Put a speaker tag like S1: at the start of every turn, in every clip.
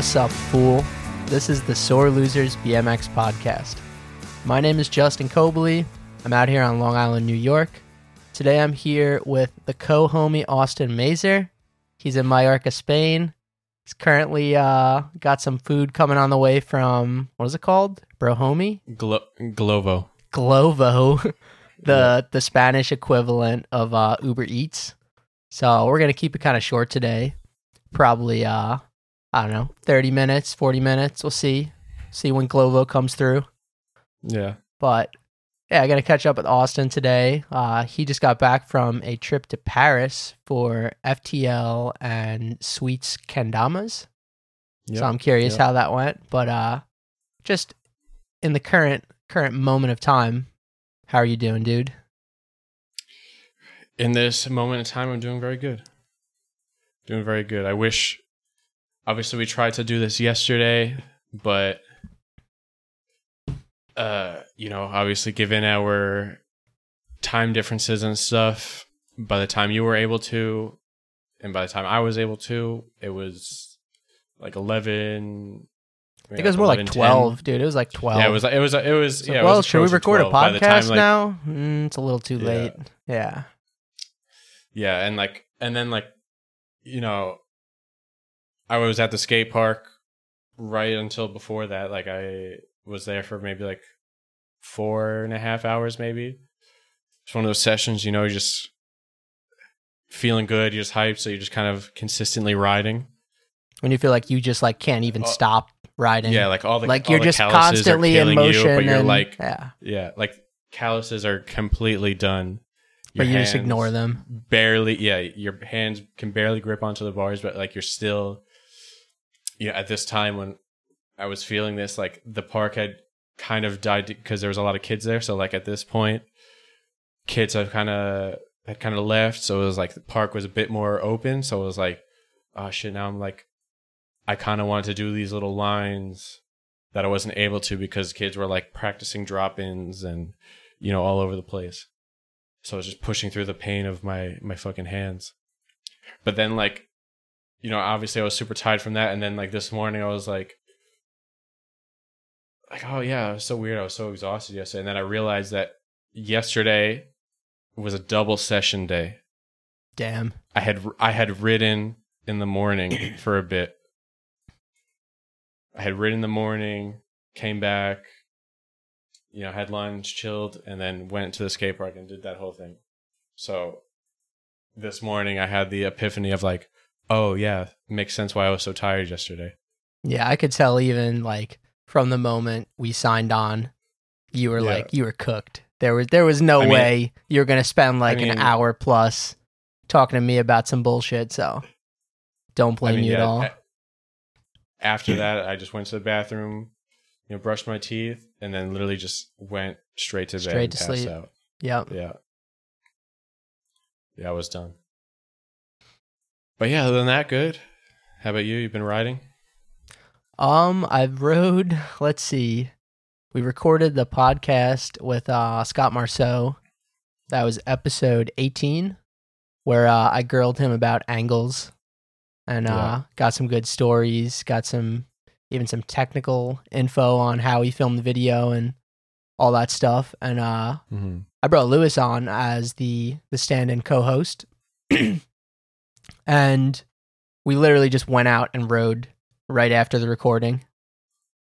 S1: What's up, fool? This is the Sore Losers BMX podcast. My name is Justin Cobley. I'm out here on Long Island, New York. Today I'm here with the co homie Austin Mazer. He's in Mallorca, Spain. He's currently uh, got some food coming on the way from, what is it called? Bro Homie?
S2: Glo- Glovo.
S1: Glovo, the the Spanish equivalent of uh, Uber Eats. So we're gonna keep it kind of short today. Probably uh I don't know, thirty minutes, forty minutes. We'll see. See when Glovo comes through.
S2: Yeah.
S1: But yeah, I got to catch up with Austin today. Uh, he just got back from a trip to Paris for FTL and Sweets Kendamas. So I'm curious
S2: yep.
S1: how that went. But uh, just in the current current moment of time, how are you doing, dude?
S2: In this moment of time, I'm doing very good. Doing very good. I wish, obviously, we tried to do this yesterday, but, uh, you know, obviously, given our time differences and stuff, by the time you were able to, and by the time I was able to, it was like 11.
S1: I think it was more like 12, dude. It was like 12.
S2: Yeah, it was. It was. It was.
S1: Like,
S2: yeah,
S1: well,
S2: was
S1: should we record a
S2: the time,
S1: podcast
S2: like-
S1: now? Mm, it's a little too
S2: Yeah.
S1: late. Yeah.
S2: Yeah, and like and then like you know I was at the skate park right until before that. Like I was there for maybe like four and a half hours maybe. It's one of those sessions, you know, you're just feeling good, you're just hyped, so you're just kind of consistently riding.
S1: When you feel like you just like can't even
S2: Oh.
S1: stop riding.
S2: yeah, like all the
S1: like
S2: all
S1: you're
S2: the
S1: just constantly in motion.
S2: you, but you're
S1: and,
S2: like
S1: yeah,
S2: yeah, like calluses are completely done.
S1: but you just ignore them.
S2: barely yeah your hands can barely grip onto the bars but like you're still you know at this time when i was feeling this like the park had kind of died because there was a lot of kids there. So like at this point kids have kind of had kind of left. So it was like the park was a bit more open. So it was like oh shit now i'm like i kind of wanted to do these little lines that i wasn't able to because kids were like practicing drop-ins and you know all over the place. So I was just pushing through the pain of my my fucking hands. But then like you know, obviously I was super tired from that and then like this morning I was like like oh yeah, it was so weird. I was so exhausted yesterday and then I realized that yesterday was a double session day.
S1: Damn.
S2: I had I had ridden in the morning for a bit. I had ridden in the morning, came back, you know, had lunch, chilled, and then went to the skate park and did that whole thing. So this morning I had the epiphany of like, oh yeah, makes sense why I was so tired yesterday.
S1: Yeah, I could tell even like from the moment we signed on, you were
S2: Yeah.
S1: like you were cooked. There was there was no
S2: I mean-
S1: way you were gonna spend like
S2: mean-
S1: an hour plus talking to me about some bullshit. So don't blame
S2: I mean,
S1: you at all.
S2: After that, I just went to the bathroom, you know, brushed my teeth, and then literally just went straight to bed
S1: Straight
S2: and
S1: to
S2: passed
S1: sleep.
S2: out.
S1: Yep.
S2: Yeah. Yeah, I was done. But yeah, other than that, good. How about you? You've been riding?
S1: Um, I've rode. Let's see. We recorded the podcast with uh, Scott Marceau. That was episode eighteen, where uh, I grilled him about angles, and uh,
S2: Yeah.
S1: got some good stories. Got some even some technical info on how he filmed the video and all that stuff. And uh,
S2: Mm-hmm.
S1: I brought Lewis on as the the stand-in co-host, and we literally just went out and rode right after the recording.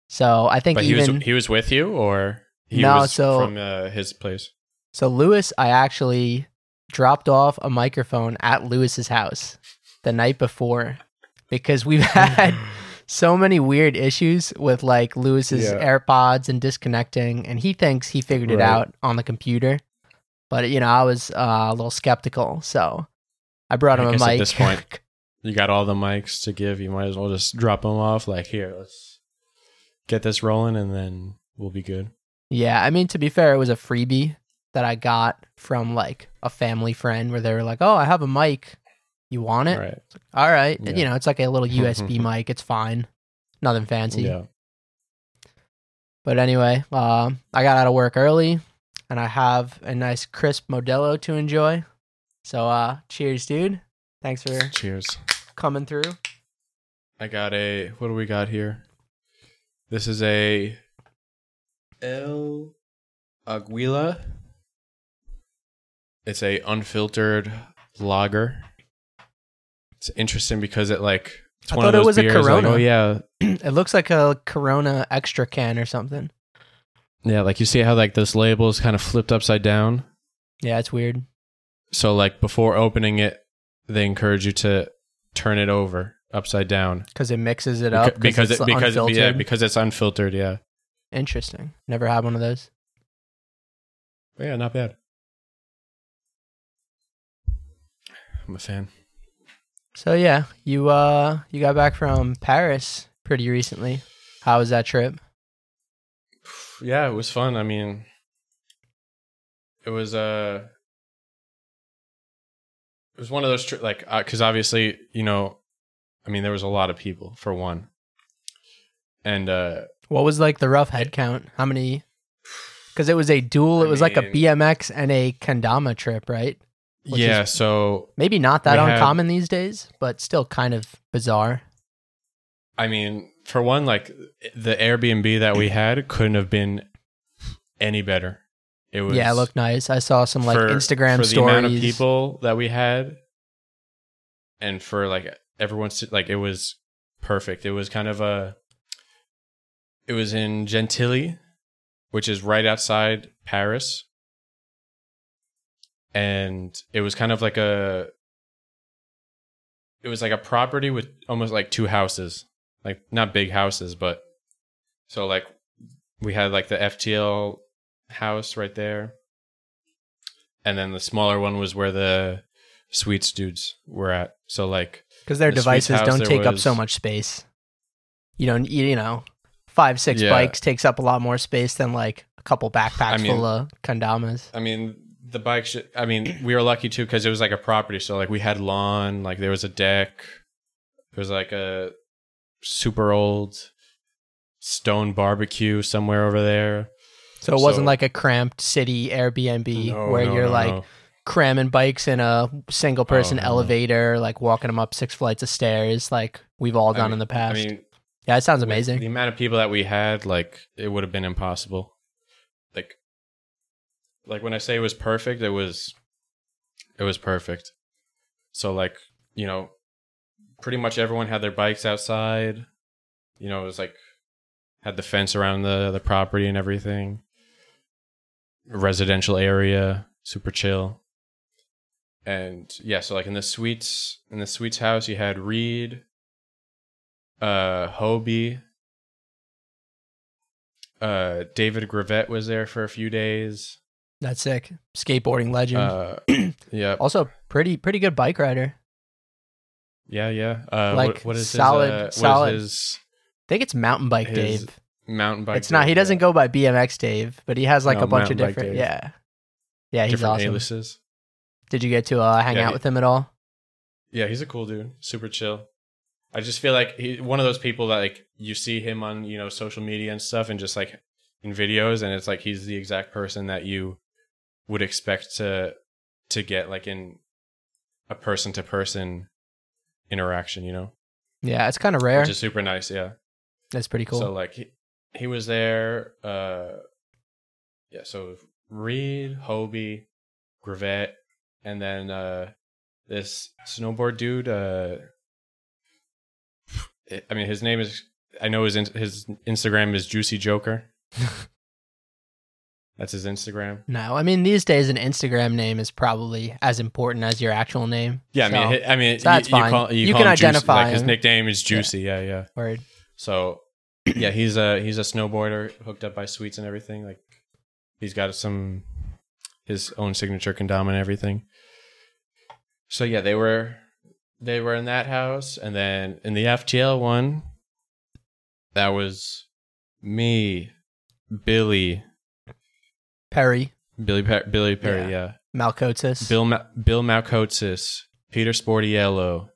S1: So I think
S2: But he was he was with you, or he
S1: No,
S2: was
S1: so-
S2: from uh, his place.
S1: so Lewis, I actually dropped off a microphone at Lewis's house the night before because we've had so many weird issues with like Lewis's
S2: Yeah.
S1: AirPods and disconnecting, and he thinks he figured it
S2: Right.
S1: out on the computer. But you know, I was uh, a little skeptical, so I brought
S2: I
S1: him a mic.
S2: at this point- You got all the mics to give. You might as well just drop them off. Like here, let's get this rolling, and then we'll be good.
S1: yeah, I mean, to be fair, it was a freebie that I got from like a family friend where they were like, "Oh, I have a mic. You want it?"
S2: Right?
S1: All right.
S2: Yeah.
S1: You know, it's like a little USB mic. It's fine. Nothing fancy.
S2: Yeah.
S1: But anyway, um, I got out of work early and I have a nice crisp Modelo to enjoy. So uh cheers, dude. Thanks for
S2: Cheers.
S1: coming through.
S2: I got a what do we got here? This is a El Aguila. It's a unfiltered lager. It's interesting because it like it's
S1: I
S2: one of
S1: thought it was a
S2: beers like,
S1: Corona.
S2: oh yeah,
S1: it looks like a Corona extra can or something.
S2: yeah. Like you see how like this label is kind of flipped upside down.
S1: Yeah, it's weird.
S2: So like before opening it, they encourage you to turn it over upside down
S1: Because it mixes it up.
S2: because
S1: it's
S2: it because it, yeah
S1: unfiltered.
S2: because it's unfiltered. Yeah,
S1: Interesting. Never had one of those.
S2: but yeah, not bad. I'm a fan.
S1: So yeah, you uh you got back from Paris pretty recently. How was that trip?
S2: Yeah, it was fun. I mean, it was uh it was one of those tri- like because obviously you know, I mean there was a lot of people for one, and uh
S1: What was like the rough head count? How many? Because it was a dual.
S2: I
S1: It was like a
S2: mean-
S1: BMX and a kendama trip, right? Which
S2: yeah,
S1: is-
S2: so
S1: Maybe not that
S2: had-
S1: uncommon these days, but still kind of bizarre.
S2: I mean, for one, like the Airbnb that we had couldn't have been any better. It was
S1: yeah, it looked nice. I saw some like
S2: for-
S1: Instagram
S2: for the
S1: stories.
S2: amount of people that we had, and for like everyone's like it was perfect. It was kind of a. It was in Gentilly, which is right outside Paris, and it was kind of like a. It was like a property with almost like two houses, like not big houses, but so like we had like the FTL house right there and then the smaller one was where the sweets dudes were at. So like,
S1: because their
S2: the
S1: devices
S2: house,
S1: don't take up so much space. You don't, you, you know, five six
S2: Yeah.
S1: bikes takes up a lot more space than like a couple backpacks
S2: I mean-
S1: full of kendamas.
S2: I mean, the bike. Sh- I mean, we were lucky too because it was like a property. So like, we had lawn. Like there was a deck. There was like a super old stone barbecue somewhere over there.
S1: So it wasn't like a cramped city Airbnb
S2: No,
S1: where
S2: no,
S1: you're
S2: no,
S1: like cramming bikes in a single person
S2: Oh,
S1: elevator, like walking them up six flights of stairs, like we've all
S2: I
S1: done
S2: mean-
S1: in the past.
S2: I mean,
S1: yeah, it sounds amazing.
S2: The amount of people that we had, like, it would have been impossible. Like, like when I say it was perfect, it was, it was perfect. So like, you know, pretty much everyone had their bikes outside. You know, it was like had the fence around the the property and everything. Residential area, super chill. And yeah, so like in the Sweets, in the Sweets house, you had Reed, uh, Hobie, uh, David Gravette was there for a few days.
S1: That's sick. Skateboarding legend.
S2: Uh, yeah,
S1: also, pretty pretty good bike rider.
S2: yeah, yeah. Uh,
S1: Like,
S2: what, what is
S1: solid-
S2: his, uh,
S1: solid
S2: is his
S1: I think it's mountain bike
S2: His
S1: Dave.
S2: Mountain bike?
S1: It's not. He doesn't go by BMX Dave, but he has like
S2: No,
S1: a bunch of different. Yeah, yeah, he's
S2: different
S1: awesome.
S2: aliases.
S1: Did you get to uh, hang
S2: Yeah,
S1: out
S2: he-
S1: with him at all?
S2: Yeah, he's a cool dude. Super chill. I just feel like he's one of those people that like you see him on you know social media and stuff, and just like in videos, and it's like he's the exact person that you would expect to to get like in a person to person interaction. You know,
S1: Yeah, it's kind of rare.
S2: which is super nice. Yeah.
S1: That's pretty cool.
S2: So like he, he was there. Uh, yeah. So Reed, Hobie, Gravette, and then uh, this snowboard dude. Uh, I mean, his name is. I know his in, his Instagram is Juicy Joker. That's his Instagram.
S1: no, I mean these days an Instagram name is probably as important as your actual name.
S2: Yeah, I mean,
S1: So,
S2: I mean,
S1: so that's
S2: you, you. Call, you,
S1: You can
S2: him Juicy-
S1: identify
S2: Like his nickname is Juicy. Yeah, yeah.
S1: word.
S2: So yeah, he's a he's a snowboarder hooked up by sweets and everything. Like he's got some his own signature kendama and everything. So yeah, they were they were in that house, and then in the FTL one, that was me, Billy,
S1: Perry
S2: Billy Pe- Billy Perry,
S1: Yeah.
S2: yeah,
S1: Malkotsis.
S2: Bill Ma- Bill Malkotsis, Peter Sportiello,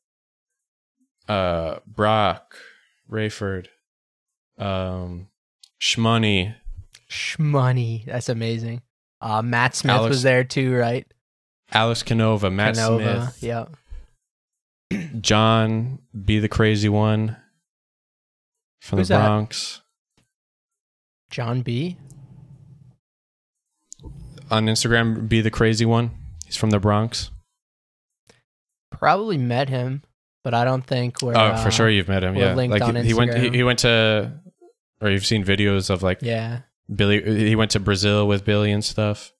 S2: uh, Brock, Rayford, um, Shmoney,
S1: Shmoney. That's amazing. Uh, Matt Smith
S2: Alex-
S1: was there too, right?
S2: Alice Canova, Matt
S1: Canova.
S2: Smith,
S1: Yeah.
S2: John, be the crazy one, from
S1: Who's
S2: the
S1: that?
S2: Bronx.
S1: John B.
S2: On Instagram, be the crazy one. He's from the Bronx.
S1: Probably met him, but I don't think we're.
S2: oh,
S1: uh,
S2: for sure you've met him. Yeah, like he went. He, he went to, or you've seen videos of like
S1: Yeah.
S2: Billy. He went to Brazil with Billy and stuff.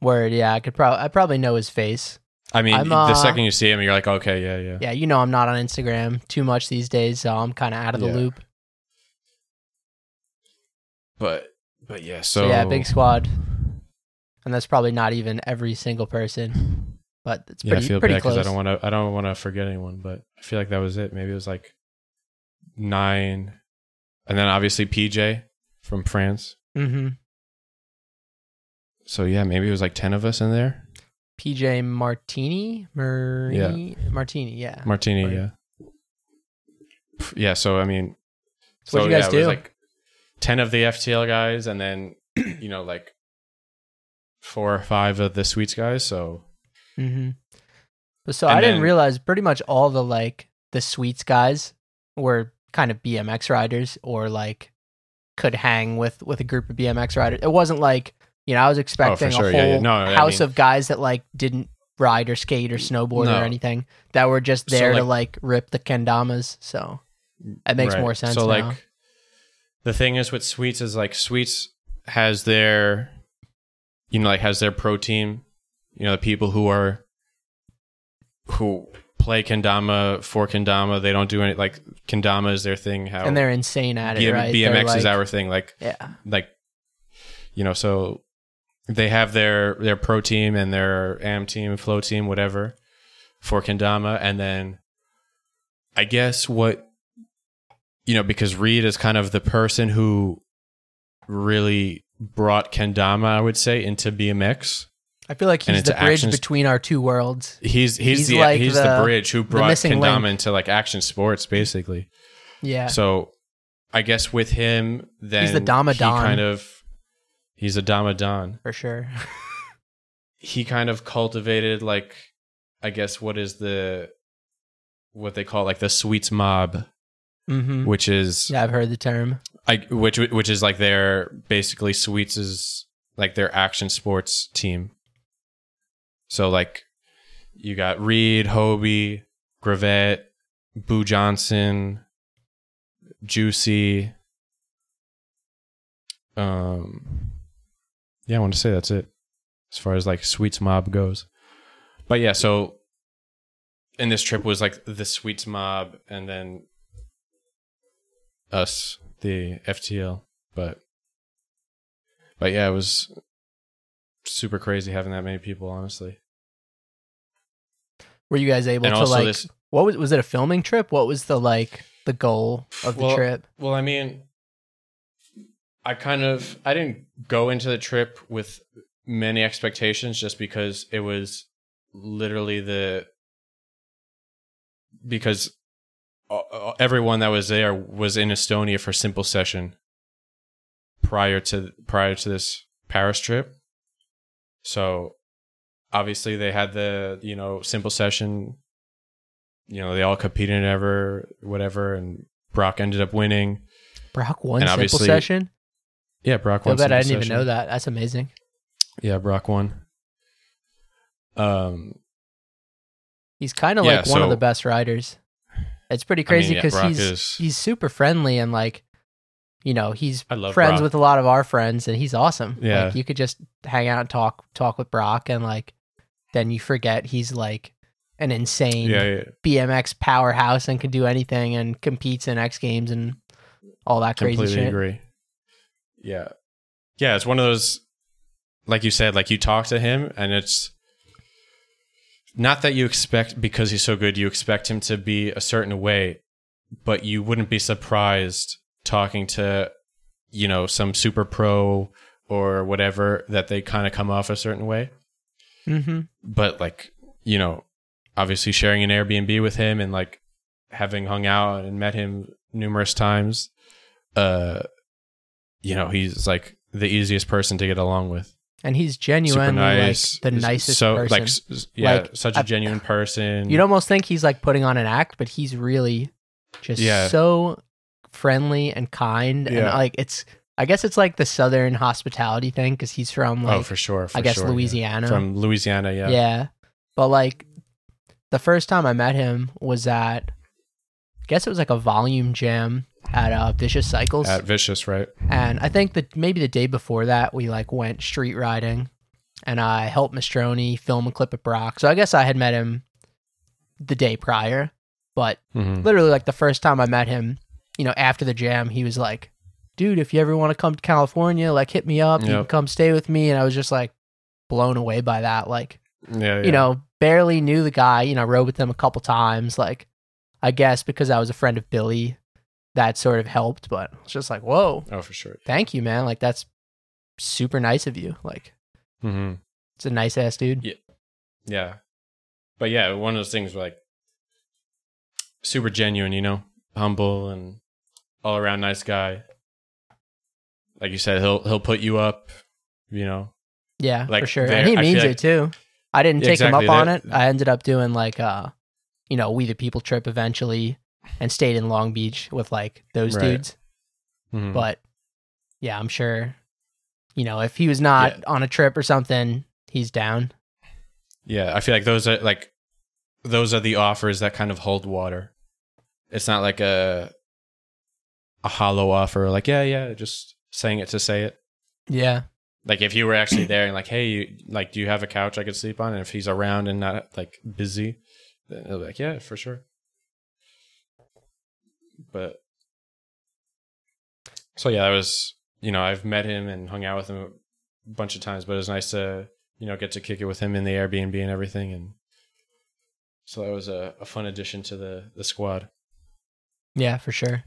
S1: Word. Yeah. I could probably. I probably know his face.
S2: I mean,
S1: I'm,
S2: the
S1: uh,
S2: second you see him, you're like, okay, yeah, yeah.
S1: Yeah. You know, I'm not on Instagram too much these days, so I'm kind of out of the
S2: Yeah.
S1: loop.
S2: But, but yeah.
S1: So,
S2: So,
S1: yeah, big squad, and that's probably not even every single person, but it's
S2: Yeah, I
S1: pretty
S2: feel
S1: pretty
S2: bad because
S1: close.
S2: I don't want to. I don't want to forget anyone, but I feel like that was it. Maybe it was like nine, and then obviously PJ from France.
S1: mm-hmm.
S2: So yeah, maybe it was like ten of us in there.
S1: PJ Martini, Marie, Martini. Yeah.
S2: Martini,
S1: Right.
S2: yeah, yeah. So I mean,
S1: So what'd you guys
S2: yeah, it was
S1: do?
S2: like ten of the FTL guys, and then you know like four or five of the Sweets guys. So
S1: Mm-hmm. But so
S2: And
S1: I didn't realize pretty much all the like the sweets guys were kind of BMX riders or like could hang with with a group of BMX riders. It wasn't like you know I was oh, expecting
S2: Oh, sure,
S1: a whole
S2: yeah. No, I
S1: house
S2: mean-
S1: of guys that like didn't ride or skate or snowboard
S2: No.
S1: or anything that were just
S2: So,
S1: there to
S2: like-
S1: like rip the kendamas. So it makes
S2: Right.
S1: more sense
S2: So
S1: now.
S2: like the thing is with Sweets is like Sweets has their you know like has their pro team, you know the people who are who play kendama for kendama, they don't do any like kendama is their thing how
S1: and they're insane at it,
S2: BM
S1: right?
S2: BMX
S1: They're
S2: is our thing like
S1: yeah.
S2: like you know so they have their their pro team and their am team flow team whatever for kendama and then i guess what you know because reed is kind of the person who really brought kendama i would say into bmx
S1: I feel like he's the bridge
S2: actions-
S1: between our two worlds.
S2: he's he's,
S1: He's
S2: the
S1: like
S2: he's
S1: the-
S2: the, bridge who brought kendama
S1: link.
S2: into like action sports basically
S1: Yeah.
S2: so i guess with him then he's
S1: the Dama
S2: he
S1: Don.
S2: kind of he's a damadon
S1: for sure.
S2: he kind of cultivated like I guess what is the what they call like the sweets mob,
S1: hmm
S2: which is
S1: Yeah, I've heard the term.
S2: I which which is like their basically sweets is like their action sports team. So like you got Reed, Hobie, Gravette, Boo Johnson, Juicy. Um yeah, I want to say that's it as far as like Sweets Mob goes. But yeah, so in this trip was like the Sweets Mob and then us, the FTL. But but yeah, it was super crazy having that many people, honestly.
S1: Were you guys able
S2: and
S1: to like?
S2: this
S1: What was was it a filming trip? What was the like the goal of the
S2: Well,
S1: trip?
S2: Well, I mean, I kind of I didn't go into the trip with many expectations just because it was literally the because uh, uh, everyone that was there was in Estonia for simple session prior to prior to this Paris trip. So obviously they had the, you know, simple session you know, they all competed in ever whatever and Brock ended up winning.
S1: Brock won
S2: and
S1: simple session.
S2: Yeah, Brock won.
S1: I bet I didn't
S2: simple
S1: even know that. That's amazing.
S2: Yeah, Brock won. Um,
S1: He's kind of
S2: Yeah,
S1: like one of the best riders. It's pretty
S2: I mean,
S1: crazy
S2: yeah,
S1: because he's
S2: is-
S1: he's super friendly and like, you know, he's friends
S2: Brock.
S1: with a lot of our friends and he's awesome.
S2: Yeah.
S1: like, you could just hang out and talk talk with Brock and like, then you forget he's like an insane
S2: yeah, yeah,
S1: BMX powerhouse and can do anything and competes in X Games and all that crazy
S2: completely
S1: shit.
S2: agree. Yeah, yeah, it's one of those, like you said, like you talk to him and it's not that you expect because he's so good, you expect him to be a certain way, but you wouldn't be surprised talking to, you know, some super pro or whatever that they kind of come off a certain way.
S1: Mm-hmm.
S2: but like you know obviously sharing an airbnb with him and like having hung out and met him numerous times uh you know he's like the easiest person to get along with
S1: And he's genuinely
S2: nice
S1: like the nicest
S2: so
S1: person.
S2: like yeah
S1: Like,
S2: such a genuine person
S1: You'd almost think he's like putting on an act, but he's really just
S2: Yeah.
S1: so friendly and kind, and like it's. I guess it's like the southern hospitality thing because he's from like
S2: oh, for sure. For
S1: I guess
S2: sure, yeah.
S1: Louisiana.
S2: From Louisiana, yeah.
S1: yeah. But like the first time I met him was at I guess it was like a volume jam at uh Vicious Cycles.
S2: At Vicious, right?
S1: and I think that maybe the day before that we like went street riding and I helped Mastroni film a clip of Brock. So I guess I had met him the day prior. But
S2: hmm
S1: literally like the first time I met him, you know, after the jam, he was like, Dude, if you ever want to come to California, like hit me up. You can come stay with me. And I was just like blown away by that. Like
S2: Yeah, yeah.
S1: you know, barely knew the guy, you know, rode with him a couple times. Like, I guess because I was a friend of Billy, that sort of helped. But it's just like, whoa,
S2: Oh, for sure.
S1: thank you, man. Like, that's super nice of you. Like,
S2: hmm
S1: it's a nice ass dude.
S2: Yeah. Yeah. But yeah, one of those things where like super genuine, you know, humble and all around nice guy. Like you said, he'll he'll put you up, you know.
S1: Yeah, for sure. And he
S2: I
S1: means
S2: like-
S1: it too. I didn't
S2: Yeah,
S1: take him up on it. I ended up doing like, uh, you know, We the People trip eventually and stayed in Long Beach with like those
S2: Right.
S1: dudes.
S2: Mhm.
S1: But yeah, I'm sure, you know, if he was not
S2: Yeah.
S1: on a trip or something, he's down.
S2: Yeah, I feel like those are like those are the offers that kind of hold water. It's not like a a hollow offer like yeah, yeah, just saying it to say it.
S1: Yeah.
S2: Like if you were actually there and like, hey, you, like, do you have a couch I could sleep on? And if he's around and not like busy, then he'll be like, yeah, for sure. But so yeah, that was you know I've met him and hung out with him a bunch of times, but it was nice to you know get to kick it with him in the Airbnb and everything, and so that was a, a fun addition to the the squad.
S1: Yeah, for sure.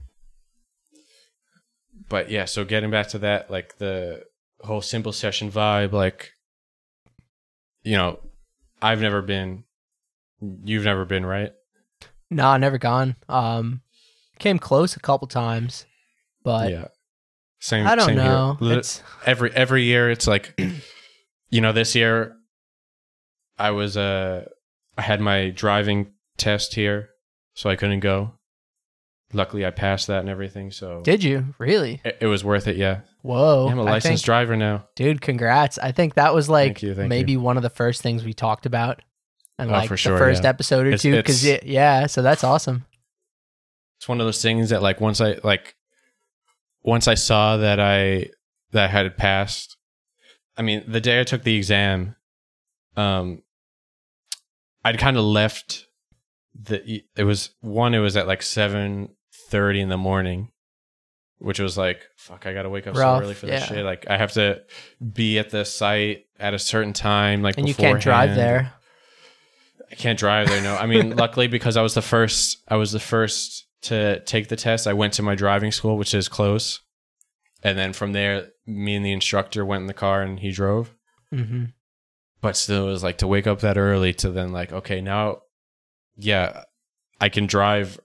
S2: But yeah, so getting back to that, like the whole simple session vibe, like you know, I've never been, you've never been, right?
S1: Nah, never gone. Um, came close a couple times, but
S2: yeah, same.
S1: I don't
S2: same
S1: know.
S2: Every every year, it's like, you know, this year, I was uh, I had my driving test here, so I couldn't go. Luckily, I passed that and everything, so
S1: did you really?
S2: it, it was worth it. Yeah,
S1: Whoa!
S2: Yeah, I'm a
S1: I
S2: licensed
S1: think-
S2: driver now.
S1: dude. Congrats! I think that was like
S2: Thank you, thank
S1: maybe one of the first things we talked about, and
S2: Oh,
S1: like
S2: for
S1: the
S2: sure,
S1: first
S2: yeah.
S1: episode or
S2: It's-
S1: two. Because
S2: it's-
S1: yeah, so that's awesome.
S2: it's one of those things that like once I like once I saw that I that I had passed. I mean, the day I took the exam, um, I'd kind of left the. It was one. It was at like seven thirty in the morning, which was like fuck. I gotta wake up
S1: Rough,
S2: so early for
S1: yeah.
S2: this shit. Like I have to be at the site at a certain time. Like
S1: And you can't drive there.
S2: I can't drive there. No, I mean, luckily because I was the first, I was the first to take the test. I went to my driving school, which is close, and then from there, me and the instructor went in the car and he drove.
S1: hmm
S2: But still, it was like to wake up that early to then like, okay, now, yeah, I can drive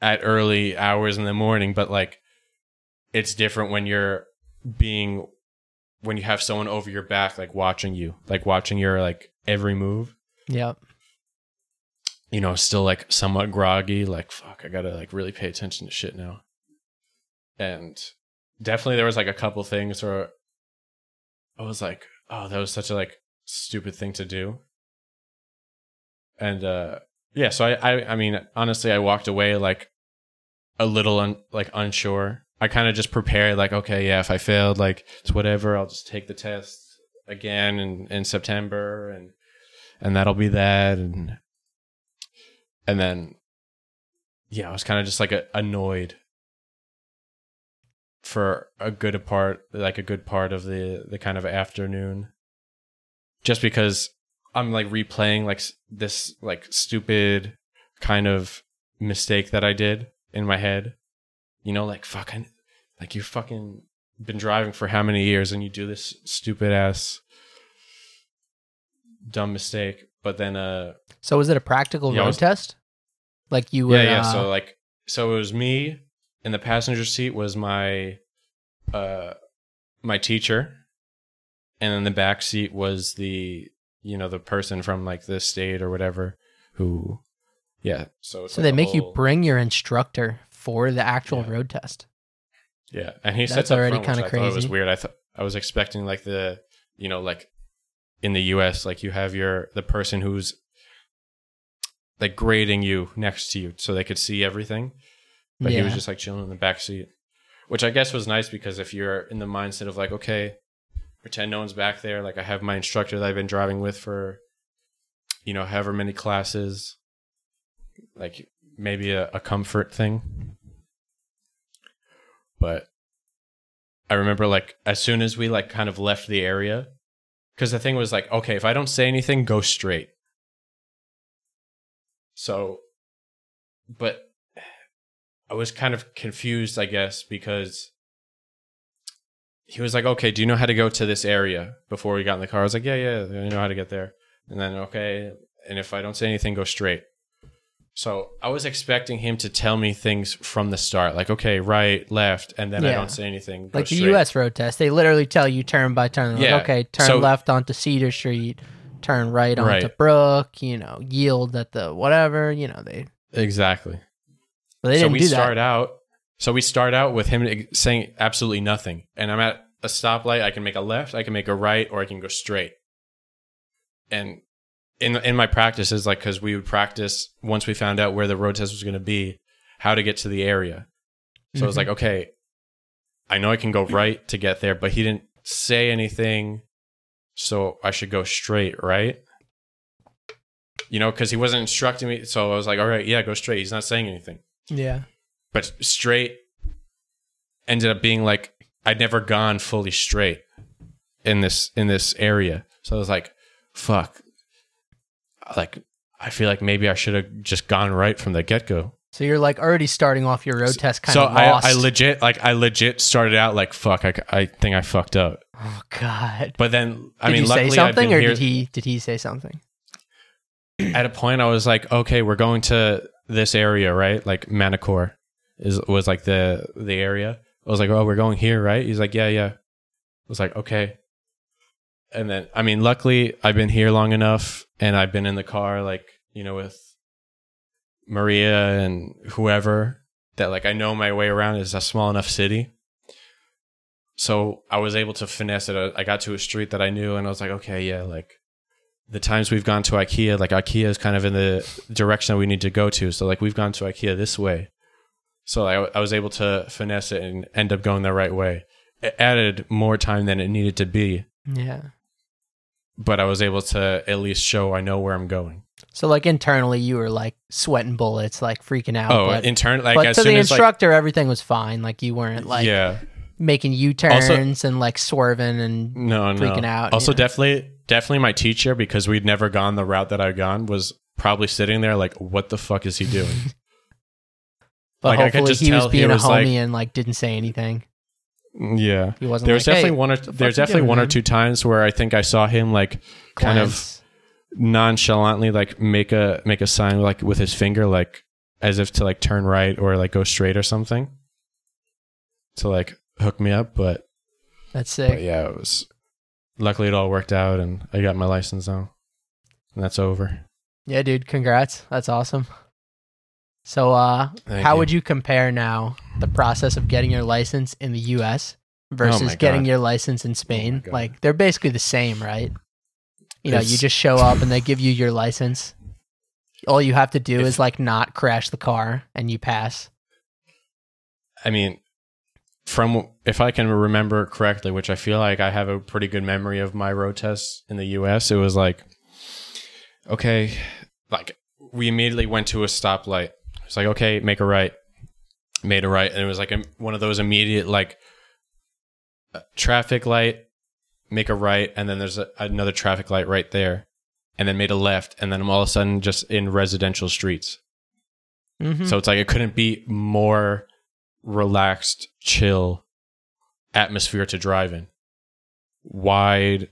S2: at early hours in the morning, but like, it's different when you're being when you have someone over your back, like watching you, like watching your like every move
S1: Yep.
S2: you know, still like somewhat groggy, like fuck, I gotta like really pay attention to shit now. And definitely there was like a couple things where I was like, oh, that was such a like stupid thing to do. And uh yeah, so I I, I mean honestly I walked away like a little un, like unsure. I kind of just prepared like, okay, yeah, if I failed, like it's whatever, I'll just take the test again in, in September and and that'll be that and and then yeah i was kind of just like a, annoyed for a good part like a good part of the the kind of afternoon just because i'm like replaying like this like stupid kind of mistake that i did in my head you know like fucking like you fucking been driving for how many years and you do this stupid ass dumb mistake but then uh
S1: So was it a practical road
S2: was-
S1: test? Like you were?
S2: yeah, yeah.
S1: uh,
S2: So like, so it was me in the passenger seat was my, uh, my teacher, and in the back seat was the you know the person from like this state or whatever who, yeah. So it's
S1: so
S2: like
S1: they make you bring your instructor for the actual
S2: Yeah.
S1: road test.
S2: Yeah, and he
S1: That's
S2: said
S1: already
S2: already kind of It was weird. I thought I was expecting like the you know like in the U.S. like you have your the person who's like grading you next to you so they could see everything, but he was just like chilling in the back seat, which I guess was nice because if you're in the mindset of like okay, pretend no one's back there, like I have my instructor that I've been driving with for you know however many classes, like maybe a, a comfort thing. But I remember like as soon as we like kind of left the area, because the thing was like, okay, if I don't say anything, go straight. So, but I was kind of confused, I guess, because he was like, okay, do you know how to go to this area before we got in the car? I was like, yeah, yeah, I know how to get there. And then, okay, and if I don't say anything, go straight. So I was expecting him to tell me things from the start, like okay, right, left, and then I don't say anything. go
S1: Like the. U.S. road test, they literally tell you turn by turn. Like,
S2: Yeah.
S1: okay, turn
S2: So-
S1: left onto Cedar Street, turn right onto
S2: Right.
S1: Brook. You know, yield at the whatever. You know, they
S2: exactly.
S1: but they
S2: so
S1: didn't
S2: we
S1: do
S2: start
S1: that.
S2: out. So we start out with him saying absolutely nothing, and I'm at a stoplight. I can make a left, I can make a right, or I can go straight. And in in my practices, like because we would practice once we found out where the road test was going to be, how to get to the area. So I was
S1: mm-hmm.
S2: like, okay, I know I can go right to get there, but he didn't say anything, so I should go straight, right? You know, because he wasn't instructing me. So I was like, all right, yeah, go straight. He's not saying anything.
S1: yeah,
S2: But straight ended up being like I'd never gone fully straight in this in this area. So I was like, fuck. Like I feel like maybe I should have just gone right from the get go.
S1: so you're like already starting off your road test kind
S2: so
S1: of lost.
S2: I, I legit like I legit started out like fuck I, I think I fucked up
S1: oh God.
S2: but then I
S1: did
S2: mean
S1: say
S2: luckily I'd
S1: something,
S2: been
S1: or
S2: here
S1: did he? Did he say something?
S2: at a point I was like okay we're going to this area right like Manacor is was like the the area I was like oh we're going here right he's like yeah yeah I was like okay and then I mean luckily I've been here long enough and I've been in the car like you know with Maria and whoever that like I know my way around is a small enough city so I was able to finesse it. I got to a street that I knew, and I was like, okay, yeah, like the times we've gone to IKEA, like IKEA is kind of in the direction that we need to go to. So like we've gone to IKEA this way. So I, I was able to finesse it and end up going the right way. It added more time than it needed to be,
S1: Yeah.
S2: but I was able to at least show I know where I'm going.
S1: So like internally, you were like sweating bullets, like freaking out.
S2: Oh,
S1: but,
S2: in turn, like
S1: but
S2: as
S1: to
S2: soon
S1: the
S2: as like
S1: instructor, everything was fine. Like you weren't like
S2: yeah,
S1: making U turns and like swerving and
S2: no, no.
S1: freaking out,
S2: Also,
S1: you know?
S2: definitely, definitely, my teacher because we'd never gone the route that I'd gone was probably sitting there like, what the fuck is he doing?
S1: but
S2: Like, I could
S1: hopefully
S2: just
S1: he was
S2: tell he
S1: being a homie
S2: like-
S1: and like didn't say anything.
S2: yeah.
S1: He wasn't.
S2: There was
S1: like,
S2: definitely
S1: hey,
S2: one or
S1: the
S2: there's definitely
S1: doing,
S2: one or two times where I think I saw him like kind of nonchalantly like make a make a sign like with his finger like as if to like turn right or like go straight or something to like hook me up but,
S1: That's
S2: but
S1: sick.
S2: yeah it was luckily it all worked out and I got my license now and that's over
S1: Yeah, dude. Congrats. That's awesome. So, uh,
S2: Thank
S1: how
S2: you.
S1: would you compare now the process of getting your license in the U.S. versus
S2: Oh my
S1: getting
S2: God.
S1: your license in Spain?
S2: God.
S1: like they're basically the same, right? You know, you
S2: It's-
S1: just show up and they give you your license. All you have to do is like not crash the car and you pass.
S2: I mean, from if I can remember correctly, which I feel like I have a pretty good memory of my road tests in the U.S., it was like, okay, like we immediately went to a stoplight. It's like, okay, make a right, made a right, and it was like a, one of those immediate like uh, traffic light, make a right, and then there's a, another traffic light right there, and then made a left, and then I'm all of a sudden just in residential streets.
S1: Mm-hmm.
S2: So it's like it couldn't be more relaxed, chill atmosphere to drive in. Wide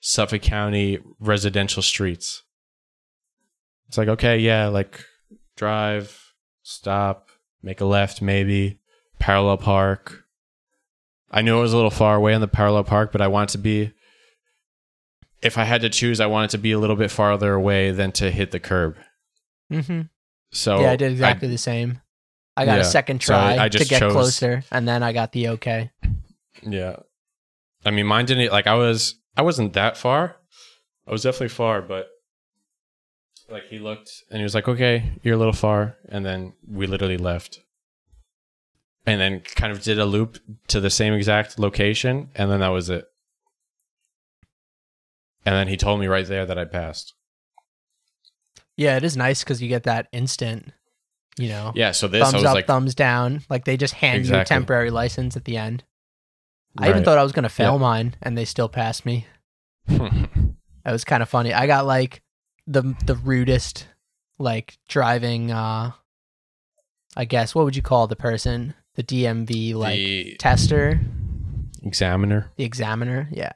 S2: Suffolk County residential streets. It's like, okay, yeah, like drive, stop, make a left, maybe, parallel park. I knew it was a little far away on the parallel park, but I wanted to be, if I had to choose, I wanted to be a little bit farther away than to hit the curb.
S1: mm-hmm.
S2: So
S1: yeah, I did exactly the same. I got
S2: Yeah.
S1: a second
S2: So I-
S1: try
S2: I
S1: to get
S2: chose-
S1: closer, and then I got the okay.
S2: Yeah. I mean, mine didn't like I was I wasn't that far. I was definitely far, but like he looked and he was like, "Okay, you're a little far," and then we literally left. And then kind of did a loop to the same exact location, and then that was it. And then he told me right there that I passed.
S1: Yeah, it is nice because you get that instant, you know,
S2: Yeah, so this
S1: thumbs up,
S2: like,
S1: thumbs down. Like they just hand you a temporary license at the end. I even thought I was gonna fail
S2: Yeah.
S1: mine, and they still passed me. that was kind of funny. I got like the the rudest like driving uh I guess what would you call the person? The DMV like
S2: the
S1: tester,
S2: examiner.
S1: the examiner. Yeah.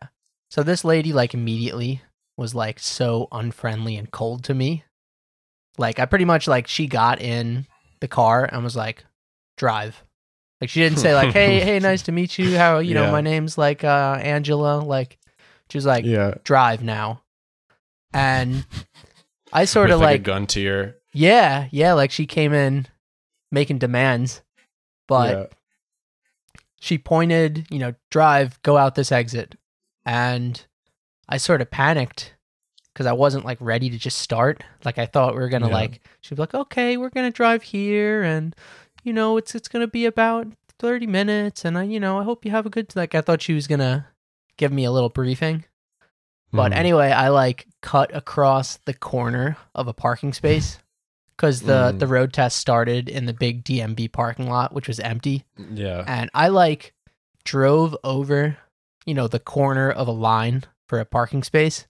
S1: So this lady like immediately was like so unfriendly and cold to me. Like I pretty much like she got in the car and was like drive. Like she didn't say like hey hey nice to meet you how you know my name's like uh Angela like she was like
S2: yeah,
S1: drive now. And I sort of
S2: like,
S1: like,
S2: a gun to your.
S1: yeah, yeah, like she came in making demands, but
S2: yeah.
S1: she pointed, you know, drive, go out this exit. And I sort of panicked because I wasn't like ready to just start. Like I thought we were gonna
S2: Yeah.
S1: like she'd be like, Okay, we're gonna drive here and you know, it's it's gonna be about thirty minutes and I you know, I hope you have a good like I thought she was gonna give me a little briefing. But
S2: Mhm.
S1: anyway, I like cut across the corner of a parking space because the
S2: Mm.
S1: the road test started in the big DMV parking lot, which was empty,
S2: yeah.
S1: and I like drove over, you know, the corner of a line for a parking space,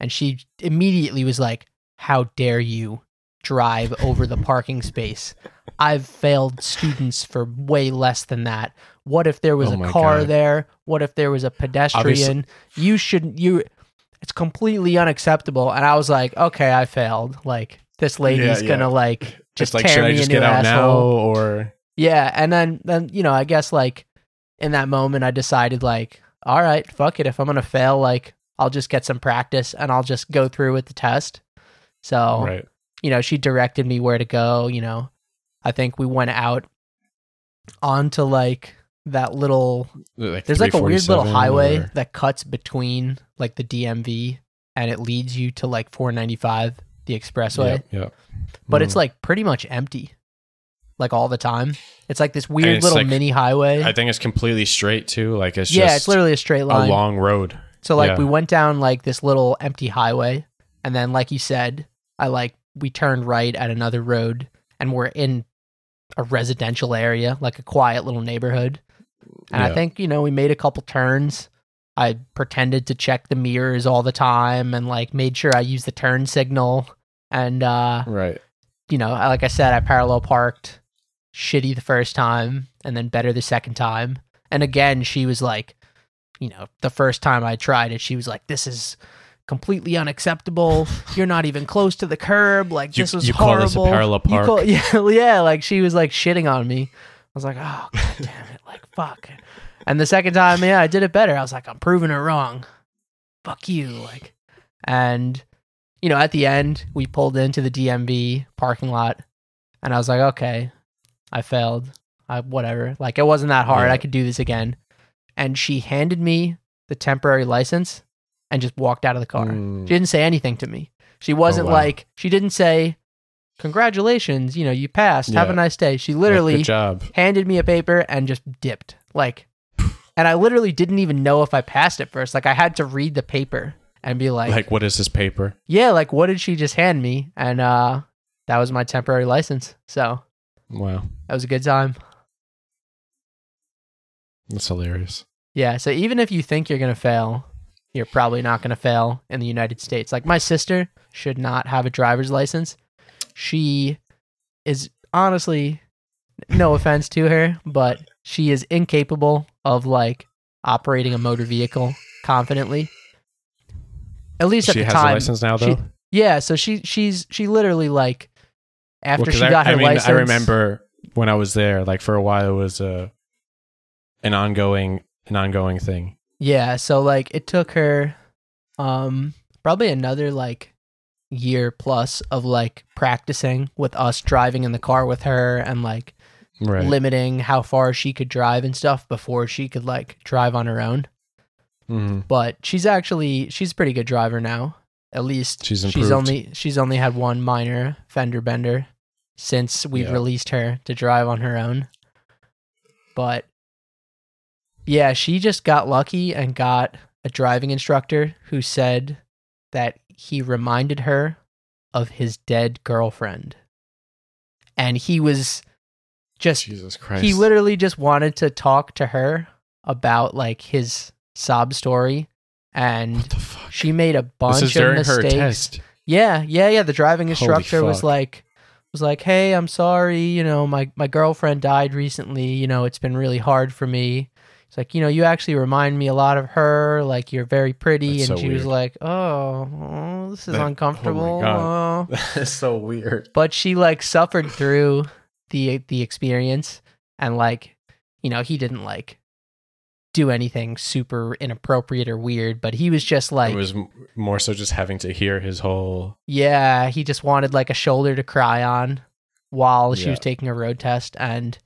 S1: and she immediately was like, "How dare you drive over the parking space? I've failed students for way less than that. What if there was
S2: Oh
S1: a car
S2: God.
S1: there? What if there was a pedestrian? You shouldn't. You. It's completely unacceptable." And I was like, "Okay, I failed. Like this lady's
S2: yeah.
S1: gonna like
S2: Just like,
S1: tear
S2: should I
S1: me
S2: just
S1: a new
S2: get out now
S1: asshole."
S2: or
S1: Yeah, and then then you know, I guess like in that moment I decided like, all right, fuck it. If I'm gonna fail, like I'll just get some practice and I'll just go through with the test. So
S2: right?
S1: you know, she directed me where to go. You know, I think we went out onto like that little.
S2: Like
S1: There's like a weird little highway
S2: or-
S1: that cuts between like the DMV and it leads you to like 495, the expressway
S2: Yeah, yeah.
S1: but it's
S2: Mm.
S1: like pretty much empty like all the time it's like this weird little
S2: like-
S1: mini highway
S2: I think it's completely straight too. Like it's
S1: yeah
S2: just
S1: it's literally a straight line.
S2: a long road.
S1: so like
S2: yeah.
S1: we went down like this little empty highway and then like you said i like we turned right at another road and we're in a residential area like a quiet little neighborhood and i think you know we made a couple turns i pretended to check the mirrors all the time and like made sure i used the turn signal and uh
S2: Right.
S1: you know, like I said, I parallel parked shitty the first time and then better the second time. And again, she was like, you know, the first time I tried it, she was like, this is completely unacceptable. You're not even close to the curb. Like,
S2: You-
S1: this was
S2: you call this a
S1: horrible.
S2: parallel park?
S1: call- yeah, yeah. Like, she was like shitting on me. I was like, oh, god damn it. Like, fuck. And the second time, yeah, I did it better. I was like, I'm proving her wrong. Fuck you. Like, and you know, at the end, we pulled into the DMV parking lot, and I was like, okay, I failed. I whatever. Like it wasn't that hard.
S2: Yeah.
S1: I could do this again. And she handed me the temporary license and just walked out of the car.
S2: Mm.
S1: She didn't say anything to me. She wasn't
S2: wow.
S1: like she didn't say, "Congratulations, you know, you passed. Have a
S2: Yeah.
S1: nice day." She literally
S2: good job.
S1: handed me a paper and just dipped. Like, and I literally didn't even know if I passed it first. Like, I had to read the paper and be like,
S2: Like, what is this paper?
S1: yeah, like, what did she just hand me? And uh, that was my temporary license. So
S2: Wow,
S1: that was a good time.
S2: that's hilarious.
S1: Yeah. So even if you think you're going to fail, you're probably not going to fail in the United States. Like, my sister should not have a driver's license. She is honestly, no offense to her, but she is incapable of like operating a motor vehicle confidently. At least at
S2: She
S1: the
S2: has
S1: time.
S2: a license now,
S1: she-
S2: though.
S1: Yeah, so she she's she literally like after
S2: Well,
S1: she
S2: I,
S1: got her
S2: I mean,
S1: license.
S2: I remember when I was there. Like for a while, it was a an ongoing an ongoing thing.
S1: Yeah, so like it took her um probably another like year plus of like practicing with us driving in the car with her and like
S2: Right.
S1: limiting how far she could drive and stuff before she could like drive on her own.
S2: Mhm.
S1: But she's actually she's a pretty good driver now. At least
S2: She's
S1: she's only she's only had one minor fender bender since we've
S2: Yeah.
S1: released her to drive on her own. But yeah, she just got lucky and got a driving instructor who said that he reminded her of his dead girlfriend. And he was just
S2: Jesus Christ.
S1: he literally just wanted to talk to her about like his sob story and
S2: What the fuck?
S1: she made a bunch of mistakes. Yeah, yeah, yeah. The driving instructor was like was like, "Hey, I'm sorry, you know, my my girlfriend died recently, you know, it's been really hard for me." It's like, "You know, you actually remind me a lot of her, like you're very pretty."
S2: That's
S1: and
S2: so
S1: she was like, "Oh, oh, this is
S2: That- oh
S1: uncomfortable."
S2: God.
S1: oh."
S2: That's so weird.
S1: but she like suffered through the the experience and like you know he didn't like do anything super inappropriate or weird but he was just like
S2: it was m- more so just having to hear his whole.
S1: yeah he just wanted like a shoulder to cry on while she
S2: Yeah.
S1: was taking a road test and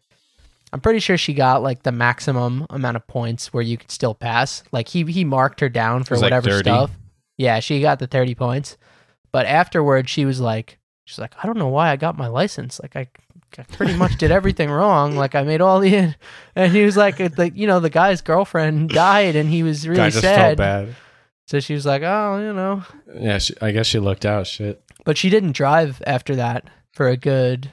S1: i'm pretty sure she got like the maximum amount of points where you could still pass like he he marked her down for
S2: was, like,
S1: whatever stuff yeah she got the 30 points but afterwards she was like she's like i don't know why i got my license like i I pretty much did everything wrong. Like I made all the, and he was like, the you know, the guy's girlfriend died, and he was really sad. So she was like, oh, you know,
S2: Yeah, she, I guess she looked out. Shit.
S1: but she didn't drive after that for a good,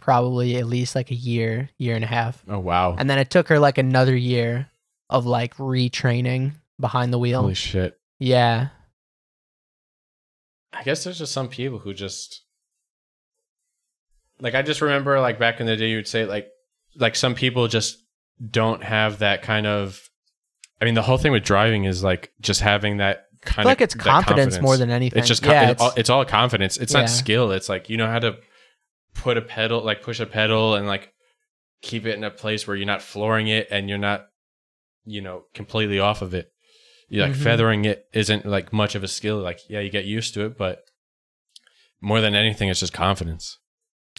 S1: probably at least like a year, year and a half,
S2: Oh wow.
S1: and then it took her like another year of like retraining behind the wheel.
S2: Holy shit.
S1: yeah,
S2: I guess there's just some people who just like I just remember like back in the day you'd say like like some people just don't have that kind of I mean the whole thing with driving is like just having that
S1: I
S2: kind
S1: feel
S2: of
S1: like it's confidence, more than anything.
S2: it's just con-
S1: yeah,
S2: it's, all, it's all confidence. It's
S1: Yeah.
S2: not skill. It's like you know how to put a pedal like push a pedal and like keep it in a place where you're not flooring it and you're not you know completely off of it. You like
S1: Mhm.
S2: feathering it isn't like much of a skill. Like yeah, you get used to it, but more than anything, it's just confidence.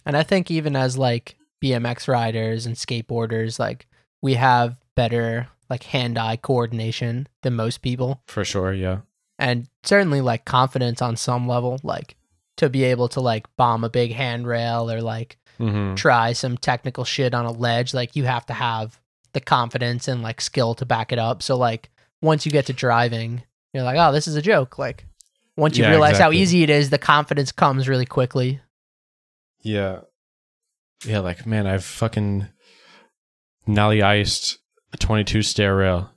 S1: And I think even as like BMX riders and skateboarders, like we have better like hand-eye coordination than most people,
S2: For sure, yeah.
S1: and certainly like confidence on some level, like to be able to like bomb a big handrail or like
S2: Mm-hmm.
S1: try some technical shit on a ledge. Like you have to have the confidence and like skill to back it up. So like once you get to driving, you're like, oh, this is a joke. Like once you
S2: Yeah,
S1: realize
S2: exactly.
S1: how easy it is, the confidence comes really quickly.
S2: Yeah. Yeah, like man, I've fucking nolly iced a 22 stair rail,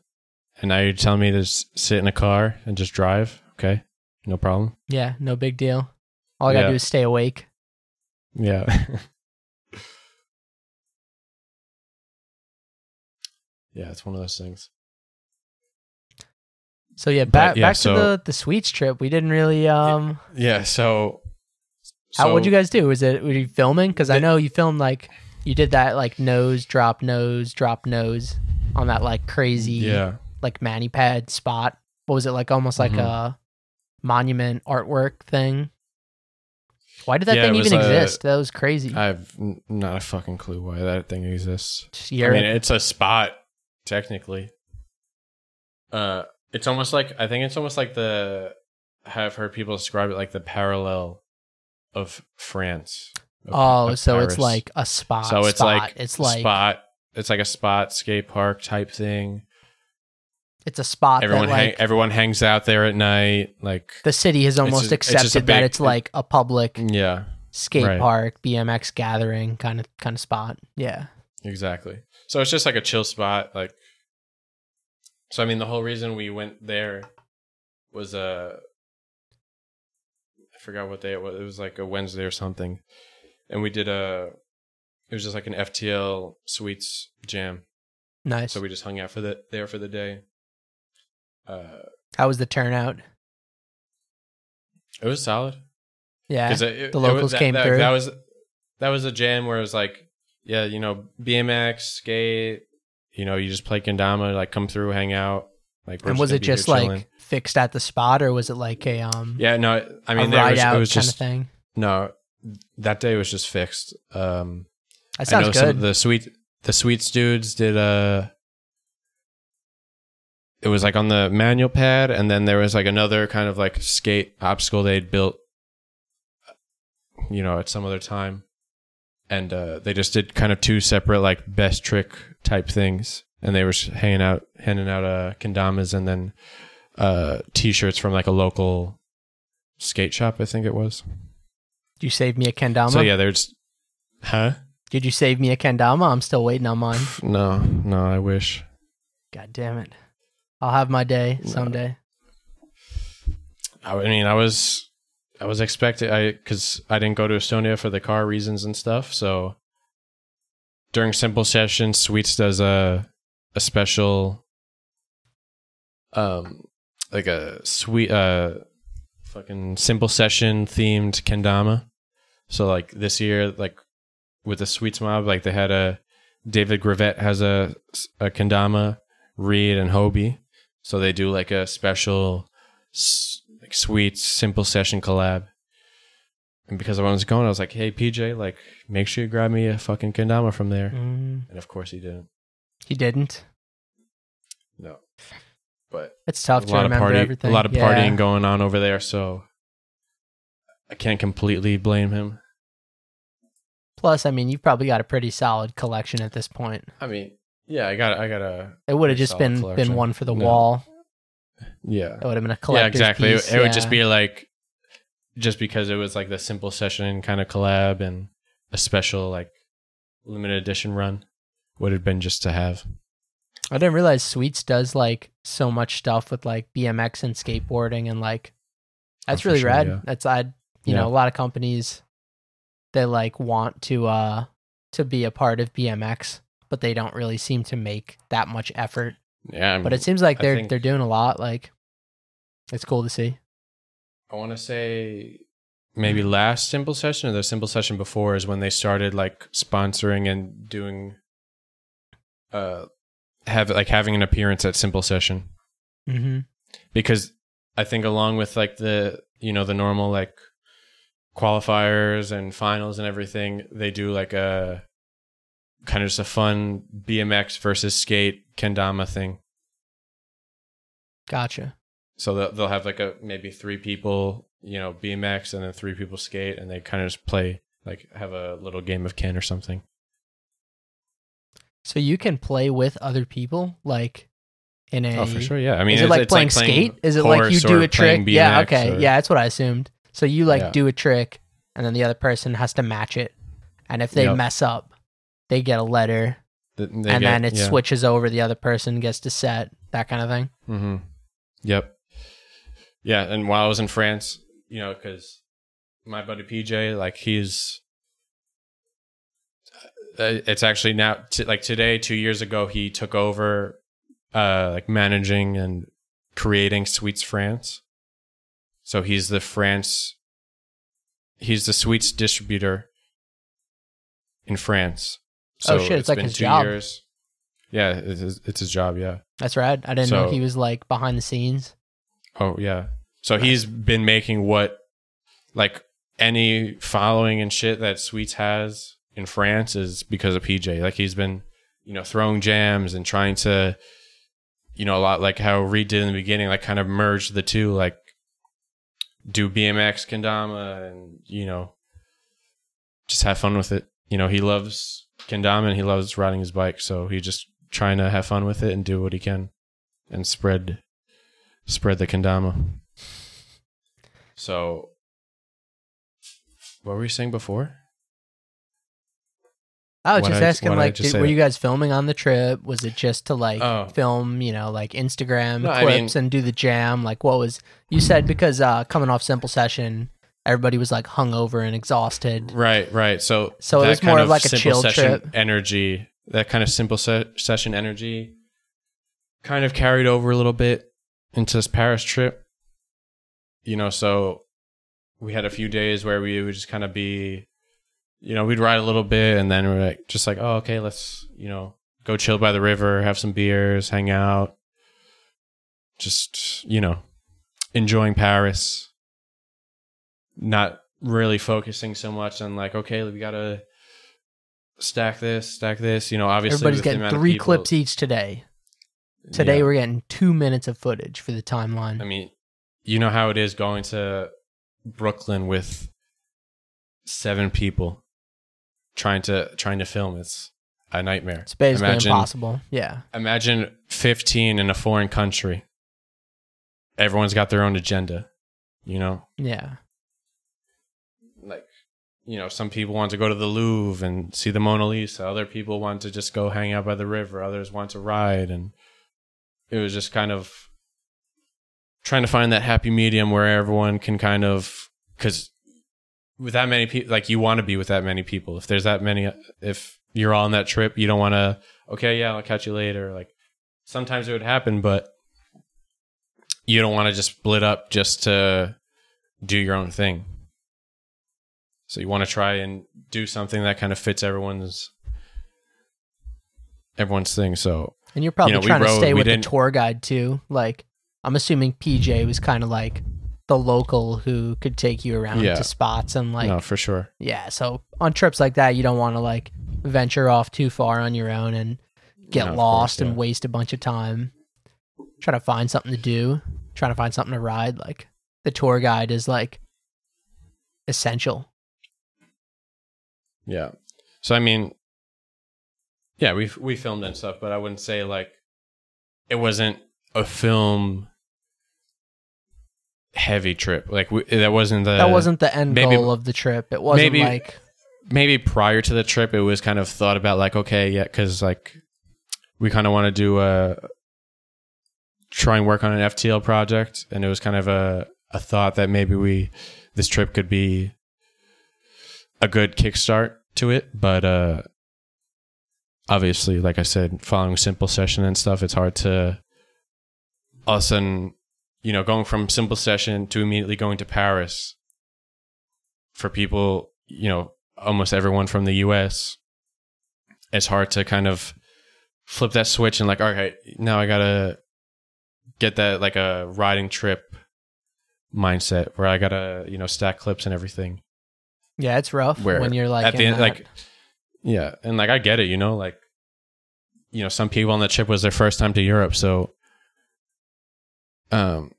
S2: and now you're telling me to sit in a car and just drive? Okay, no problem.
S1: Yeah, no big deal. All I gotta
S2: Yeah.
S1: do is stay awake.
S2: Yeah. yeah, it's one of those things.
S1: So yeah, back
S2: yeah,
S1: back
S2: so-
S1: to the the sweets trip. We didn't really um.
S2: Yeah, so.
S1: How
S2: so-
S1: what'd you guys do? Was it were you filming? Because I know you filmed like you did that like nose drop nose drop nose on that like crazy
S2: Yeah.
S1: like mani pad spot. What was it like? Almost like
S2: Mhm.
S1: a monument artwork thing. Why did that
S2: Yeah,
S1: thing
S2: it was
S1: even
S2: a-
S1: exist? That was crazy.
S2: I have n- not a fucking clue why that thing exists.
S1: Just
S2: I mean, it's a spot technically. Uh, it's almost like I think it's almost like the have heard people describe it like the parallel of France. of-
S1: oh,
S2: of
S1: so it's
S2: Paris.
S1: like a spot.
S2: so it's
S1: spot.
S2: like
S1: it's like
S2: spot. It's like a spot skate park type thing.
S1: It's a spot
S2: Everyone
S1: that
S2: hang,
S1: like
S2: everyone hangs out there at night. Like
S1: the city has almost
S2: just- it's just a
S1: accepted that it's like a public
S2: yeah,
S1: skate
S2: Right.
S1: park, BMX gathering kind of kind of spot. Yeah.
S2: Exactly. So it's just like a chill spot. Like, so I mean, the whole reason we went there was uh, I forgot what day it was. It was like a Wednesday or something, and we did a. It was just like an FTL Sweets jam.
S1: Nice.
S2: So we just hung out for the there for the day. Uh,
S1: How was the turnout?
S2: it was solid.
S1: Yeah.
S2: 'Cause it- it-
S1: the
S2: it was-
S1: locals
S2: that-
S1: came
S2: that,
S1: through.
S2: That was that was a jam where it was like, yeah, you know, BMX, skate, you know, you just play kendama, like come through, hang out. Like,
S1: and was it just like fixed at the spot or was it like a um
S2: Yeah, no, I mean, there
S1: ride
S2: was,
S1: out
S2: it was
S1: kind
S2: just
S1: of thing?
S2: no. That day was just fixed. Um,
S1: That
S2: I
S1: sounds
S2: know some
S1: good.
S2: of the sweet the sweets dudes did a. It was like on the manual pad, and then there was like another kind of like skate obstacle they'd built. You know, at some other time, and uh, they just did kind of two separate like best trick type things, and they were hanging out, handing out uh kendamas, and then uh t-shirts from like a local skate shop, I think it was.
S1: Did you save me a kendama?
S2: So yeah, there's, huh?
S1: Did you save me a kendama? I'm still waiting on mine.
S2: No, no, I wish.
S1: God damn it. I'll have my day someday.
S2: I mean, I was, I was expecting, I because I didn't go to Estonia for the car reasons and stuff. So during simple sessions, Sweets does a a special, um, like a sweet, uh, fucking simple session themed kendama. So like this year, like with the Sweets mob, like they had a David Gravette has a a kendama, Reed and Hobie. So they do like a special like sweet simple session collab. And because I was going, I was like, "Hey PJ, like make sure you grab me a fucking kendama from there."
S1: Mm,
S2: And of course he didn't.
S1: he didn't.
S2: No. But
S1: It's tough
S2: a
S1: to
S2: lot of
S1: remember
S2: party,
S1: everything.
S2: a lot of
S1: Yeah.
S2: partying going on over there, so I can't completely blame him.
S1: Plus, I mean, you've probably got a pretty solid collection at this point.
S2: I mean, yeah, I got I got a
S1: It would have just been
S2: collection.
S1: been one for the
S2: No.
S1: wall.
S2: yeah.
S1: It would have been a
S2: collab.
S1: Yeah,
S2: exactly. It-
S1: piece.
S2: it would
S1: yeah.
S2: just be like just because it was like the simple session kind of collab and a special like limited edition run would have been just to have.
S1: I didn't realize Sweets does like so much stuff with like BMX and skateboarding and like that's
S2: Oh,
S1: really
S2: sure,
S1: rad.
S2: yeah.
S1: That's I you
S2: Yeah.
S1: know a lot of companies they like want to uh to be a part of BMX, but they don't really seem to make that much effort.
S2: Yeah, I mean,
S1: But it seems like they're
S2: think-
S1: they're doing a lot. Like it's cool to see.
S2: I want to say maybe last simple session or the simple session before is when they started like sponsoring and doing uh have like having an appearance at simple session
S1: Mm-hmm.
S2: because I think along with like the you know the normal like qualifiers and finals and everything, they do like a kind of just a fun BMX versus skate kendama thing.
S1: Gotcha.
S2: So they'll, they'll have like a maybe three people, you know, BMX and then three people skate, and they kind of just play like have a little game of Ken or something.
S1: So you can play with other people, like in a.
S2: oh, for sure, yeah. I mean,
S1: is it
S2: it's-
S1: like
S2: it's
S1: playing skate? Is it like you do a trick?
S2: playing
S1: Yeah. Okay.
S2: or-
S1: Yeah, that's what I assumed. So you like
S2: Yeah.
S1: do a trick, and then the other person has to match it, and if they
S2: Yep.
S1: mess up, they get a letter,
S2: Th- they
S1: and
S2: get-
S1: then it
S2: yeah.
S1: switches over. The other person gets to set that kind of thing.
S2: Mm-hmm. Yep. Yeah, and while I was in France, you know, because my buddy PJ, like he's, uh, it's actually now t- like today, two years ago, he took over, uh, like managing and creating Sweets France. So he's the France, he's the Sweets distributor in France.
S1: Oh, shit, it's like
S2: been
S1: his job.
S2: Years. Yeah, it's his, it's his job. Yeah.
S1: That's right. I didn't know he was like behind the scenes.
S2: Oh yeah. So he's been making what like any following and shit that Sweets has in France is because of PJ. Like he's been, you know, throwing jams and trying to you know, a lot like how Reed did in the beginning, like kind of merge the two, like do BMX kendama and, you know, just have fun with it. You know, he loves kendama and he loves riding his bike, so he's just trying to have fun with it and do what he can and spread spread the kendama. So, what were you saying before?
S1: I was just
S2: I-
S1: asking,
S2: I
S1: like,
S2: just
S1: did, were
S2: that?
S1: you guys filming on the trip? Was it just to like
S2: Oh.
S1: film, you know, like Instagram
S2: No, I
S1: clips
S2: mean-
S1: and do the jam? Like, what was you said? Because uh, coming off simple session, everybody was like hungover and exhausted.
S2: Right, right. So,
S1: So it
S2: that
S1: was more
S2: kind
S1: of like a
S2: simple
S1: chill
S2: session
S1: trip.
S2: energy. That kind of simple se- session energy, kind of carried over a little bit into this Paris trip. You know, so we had a few days where we would just kind of be, you know, we'd ride a little bit, and then we're like, just like, oh, okay, let's, you know, go chill by the river, have some beers, hang out, just, you know, enjoying Paris. Not really focusing so much on like, okay, we gotta stack this, stack this. You know, obviously
S1: Everybody's getting three
S2: people-
S1: clips each today. Today
S2: Yeah.
S1: we're getting two minutes of footage for the timeline.
S2: I mean, you know how it is going to Brooklyn with seven people trying to trying to film. It's a nightmare.
S1: it's basically
S2: imagine,
S1: impossible. Yeah.
S2: Imagine 15 in a foreign country. Everyone's got their own agenda, you know?
S1: Yeah.
S2: You know, some people want to go to the Louvre and see the Mona Lisa. Other people want to just go hang out by the river. Others want to ride. And it was just kind of trying to find that happy medium where everyone can kind of, because with that many people, like you want to be with that many people. If there's that many, if you're all on that trip, you don't want to, okay, yeah, I'll catch you later. Like sometimes it would happen, but you don't want to just split up just to do your own thing. So you want to try and do something that kind of fits everyone's everyone's thing. So
S1: And you're probably
S2: know, we
S1: trying to
S2: rode-
S1: stay with the tour guide too. Like, I'm assuming PJ was kind of like the local who could take you around
S2: Yeah.
S1: to spots and like,
S2: no, for sure.
S1: yeah. So on trips like that, you don't want to like venture off too far on your own and get
S2: No,
S1: lost
S2: course,
S1: and waste a bunch of time. Try to find something to do. Trying to find something to ride. Like the tour guide is like essential.
S2: Yeah. So I mean, yeah, we we filmed and stuff, but I wouldn't say like it wasn't a film heavy trip. Like we, that wasn't the
S1: that wasn't the end
S2: maybe-
S1: goal of the trip. It wasn't
S2: maybe-
S1: like
S2: maybe prior to the trip it was kind of thought about like okay yeah because like we kind of want to do a try and work on an ftl project and it was kind of a, a thought that maybe we this trip could be a good kickstart to it but uh obviously like i said following simple session and stuff it's hard to all of a sudden you know going from simple session to immediately going to paris for people you know almost everyone from the US, it's hard to kind of flip that switch and like, all right, now I gotta get that like a riding trip mindset where I gotta, you know, stack clips and everything.
S1: Yeah, it's rough
S2: Where
S1: when you're like
S2: At the end,
S1: that-
S2: like, yeah, and like I get it, you know, like, you know, some people on the trip was their first time to Europe, so, um,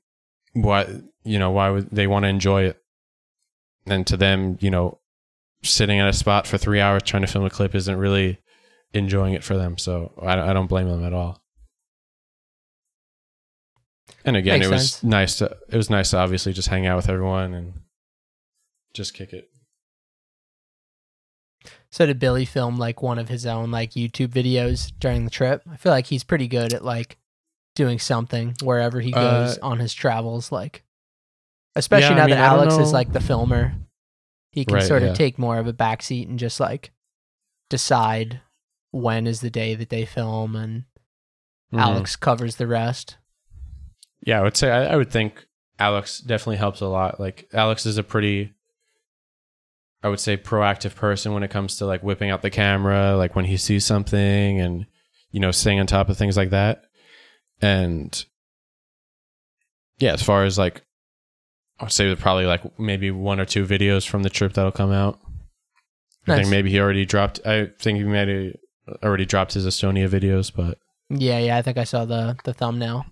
S2: why, you know, why would they want to enjoy it? And to them, you know, sitting at a spot for three hours trying to film a clip isn't really enjoying it for them. So I, I don't blame them at all. And again,
S1: Makes
S2: it was
S1: sense.
S2: nice to it was nice to obviously just hang out with everyone and just kick it.
S1: So did Billy film like one of his own like YouTube videos during the trip? I feel like he's pretty good at like doing something wherever he goes
S2: Uh,
S1: on his travels. Like, especially
S2: Yeah, I
S1: now
S2: mean,
S1: that
S2: I
S1: Alex is like the filmer, he can
S2: Right,
S1: sort of
S2: yeah.
S1: take more of a backseat and just like decide when is the day that they film, and
S2: Mhm.
S1: Alex covers the rest.
S2: Yeah, I would say I, I would think Alex definitely helps a lot. Like Alex is a pretty I would say proactive person when it comes to like whipping out the camera, like when he sees something and you know, staying on top of things like that. And yeah, as far as like I would say there's probably like maybe one or two videos from the trip that'll come out. I think maybe he already dropped I think he maybe already dropped his Estonia videos, but
S1: Yeah, yeah, I think I saw the the thumbnail.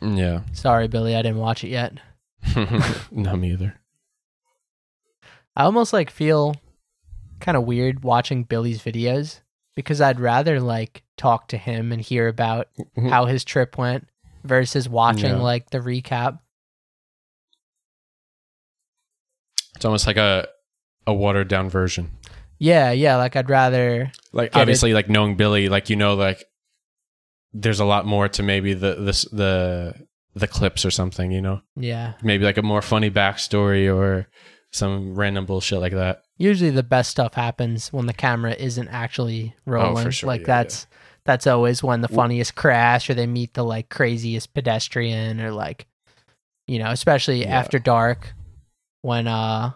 S2: yeah.
S1: Sorry, Billy, I didn't watch it yet.
S2: no me either.
S1: I almost like feel kind of weird watching Billy's videos because I'd rather like talk to him and hear about
S2: Mhm.
S1: how his trip went versus watching
S2: Yeah.
S1: like the recap.
S2: It's almost like a a watered down version.
S1: Yeah, yeah, like I'd rather
S2: Like
S1: Get it.
S2: obviously, like knowing Billy, like you know, like there's a lot more to maybe the this the the clips or something. You know,
S1: yeah.
S2: maybe like a more funny backstory or some random bullshit like that.
S1: Usually the best stuff happens when the camera isn't actually rolling.
S2: Oh, sure,
S1: Like
S2: yeah,
S1: that's that's always when the funniest crash or they meet the like craziest pedestrian or like you know, especially
S2: Yeah.
S1: after dark when uh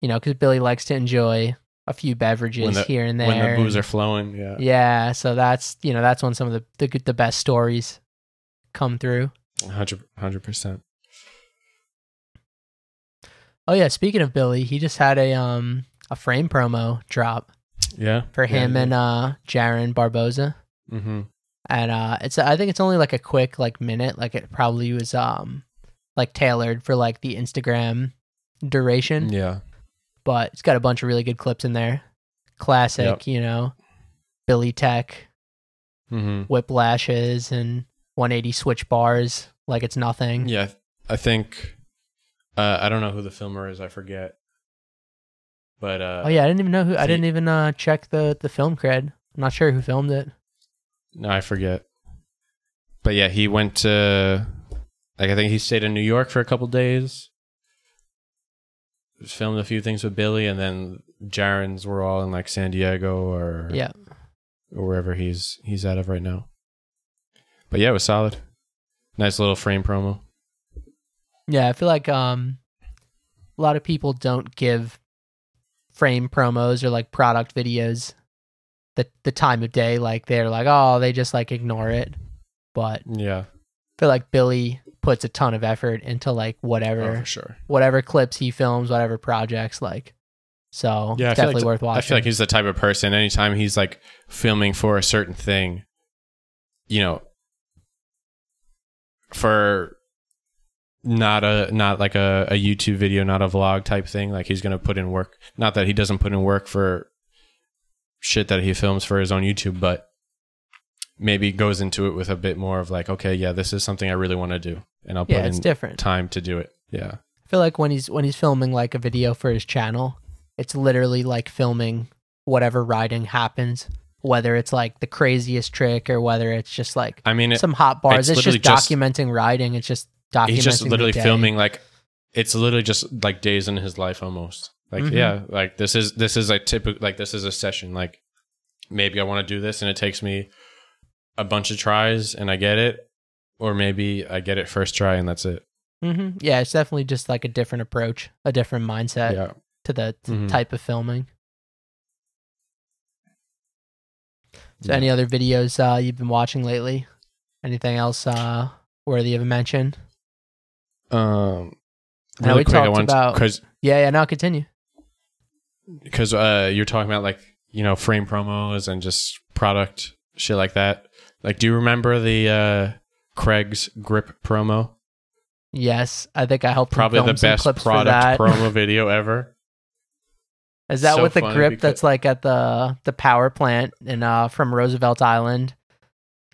S1: you know, cuz Billy likes to enjoy a few beverages
S2: the-
S1: here and there.
S2: when the booze
S1: and-
S2: are flowing. Yeah,
S1: Yeah, so that's you know that's when some of the the, good- the best stories come through.
S2: 100 hundred percent.
S1: Oh yeah, speaking of Billy, he just had a um a frame promo drop.
S2: Yeah.
S1: for
S2: Yeah,
S1: him
S2: yeah.
S1: and uh Jaron Barboza.
S2: Mm-hmm.
S1: And uh it's I think it's only like a quick like minute. Like it probably was um like tailored for like the Instagram duration.
S2: Yeah.
S1: But it's got a bunch of really good clips in there. Classic,
S2: Yep.
S1: you know, Billy Tech,
S2: Mm-hmm.
S1: whiplashes and 180 switch bars like it's nothing.
S2: Yeah. I think uh, I don't know who the filmer is. I forget. But uh,
S1: Oh yeah, I didn't even know who. I didn't even uh, check the the film cred. I'm not sure who filmed it.
S2: No, I forget. But yeah, he went to like I think he stayed in New York for a couple days. Filmed a few things with Billy, and then Jaren's were all in like San Diego or
S1: Yeah,
S2: or wherever he's he's out of right now. But yeah, it was solid. Nice little frame promo.
S1: Yeah. I feel like um, a lot of people don't give frame promos or like product videos the the time of day. Like they're like, oh, they just like ignore it. But I
S2: Yeah,
S1: feel like Billy puts a ton of effort into like whatever
S2: oh, sure.
S1: whatever clips he films, whatever projects like. So
S2: Yeah, I like
S1: definitely
S2: t-
S1: worth watching.
S2: I feel like he's the type of person. Anytime he's like filming for a certain thing, you know, for not a not like a, a YouTube video, not a vlog type thing. Like he's gonna put in work. Not that he doesn't put in work for shit that he films for his own YouTube, but maybe goes into it with a bit more of like, okay, yeah, this is something I really want to do, and I'll
S1: yeah,
S2: put in
S1: different.
S2: time to do it. Yeah,
S1: I feel like when he's when he's filming like a video for his channel, it's literally like filming whatever riding happens, whether it's like the craziest trick or whether it's just like
S2: I mean, it,
S1: some hot bars.
S2: it's
S1: It's, just
S2: literally just-
S1: documenting riding. It's just documenting.
S2: he's just literally filming like it's literally just like days in his life almost like
S1: Mhm.
S2: yeah like this is this is a typical like this is a session like maybe i want to do this and it takes me a bunch of tries and i get it or maybe i get it first try and that's it
S1: Mm-hmm. Yeah, it's definitely just like a different approach, a different mindset
S2: yeah
S1: to the t-
S2: Mhm.
S1: type of filming. So,
S2: Yeah.
S1: any other videos uh, you've been watching lately? Anything else uh, worthy of a mention?
S2: Um
S1: I
S2: really
S1: we
S2: quick i
S1: talked
S2: want
S1: about-
S2: because
S1: Yeah, yeah. Now continue.
S2: because uh you're talking about like you know frame promos and just product shit like that like do you remember the uh craig's grip promo
S1: Yes, I think I helped
S2: probably the best product promo video ever
S1: Is that
S2: So
S1: with the grip that's like at the the power plant in uh from Roosevelt Island?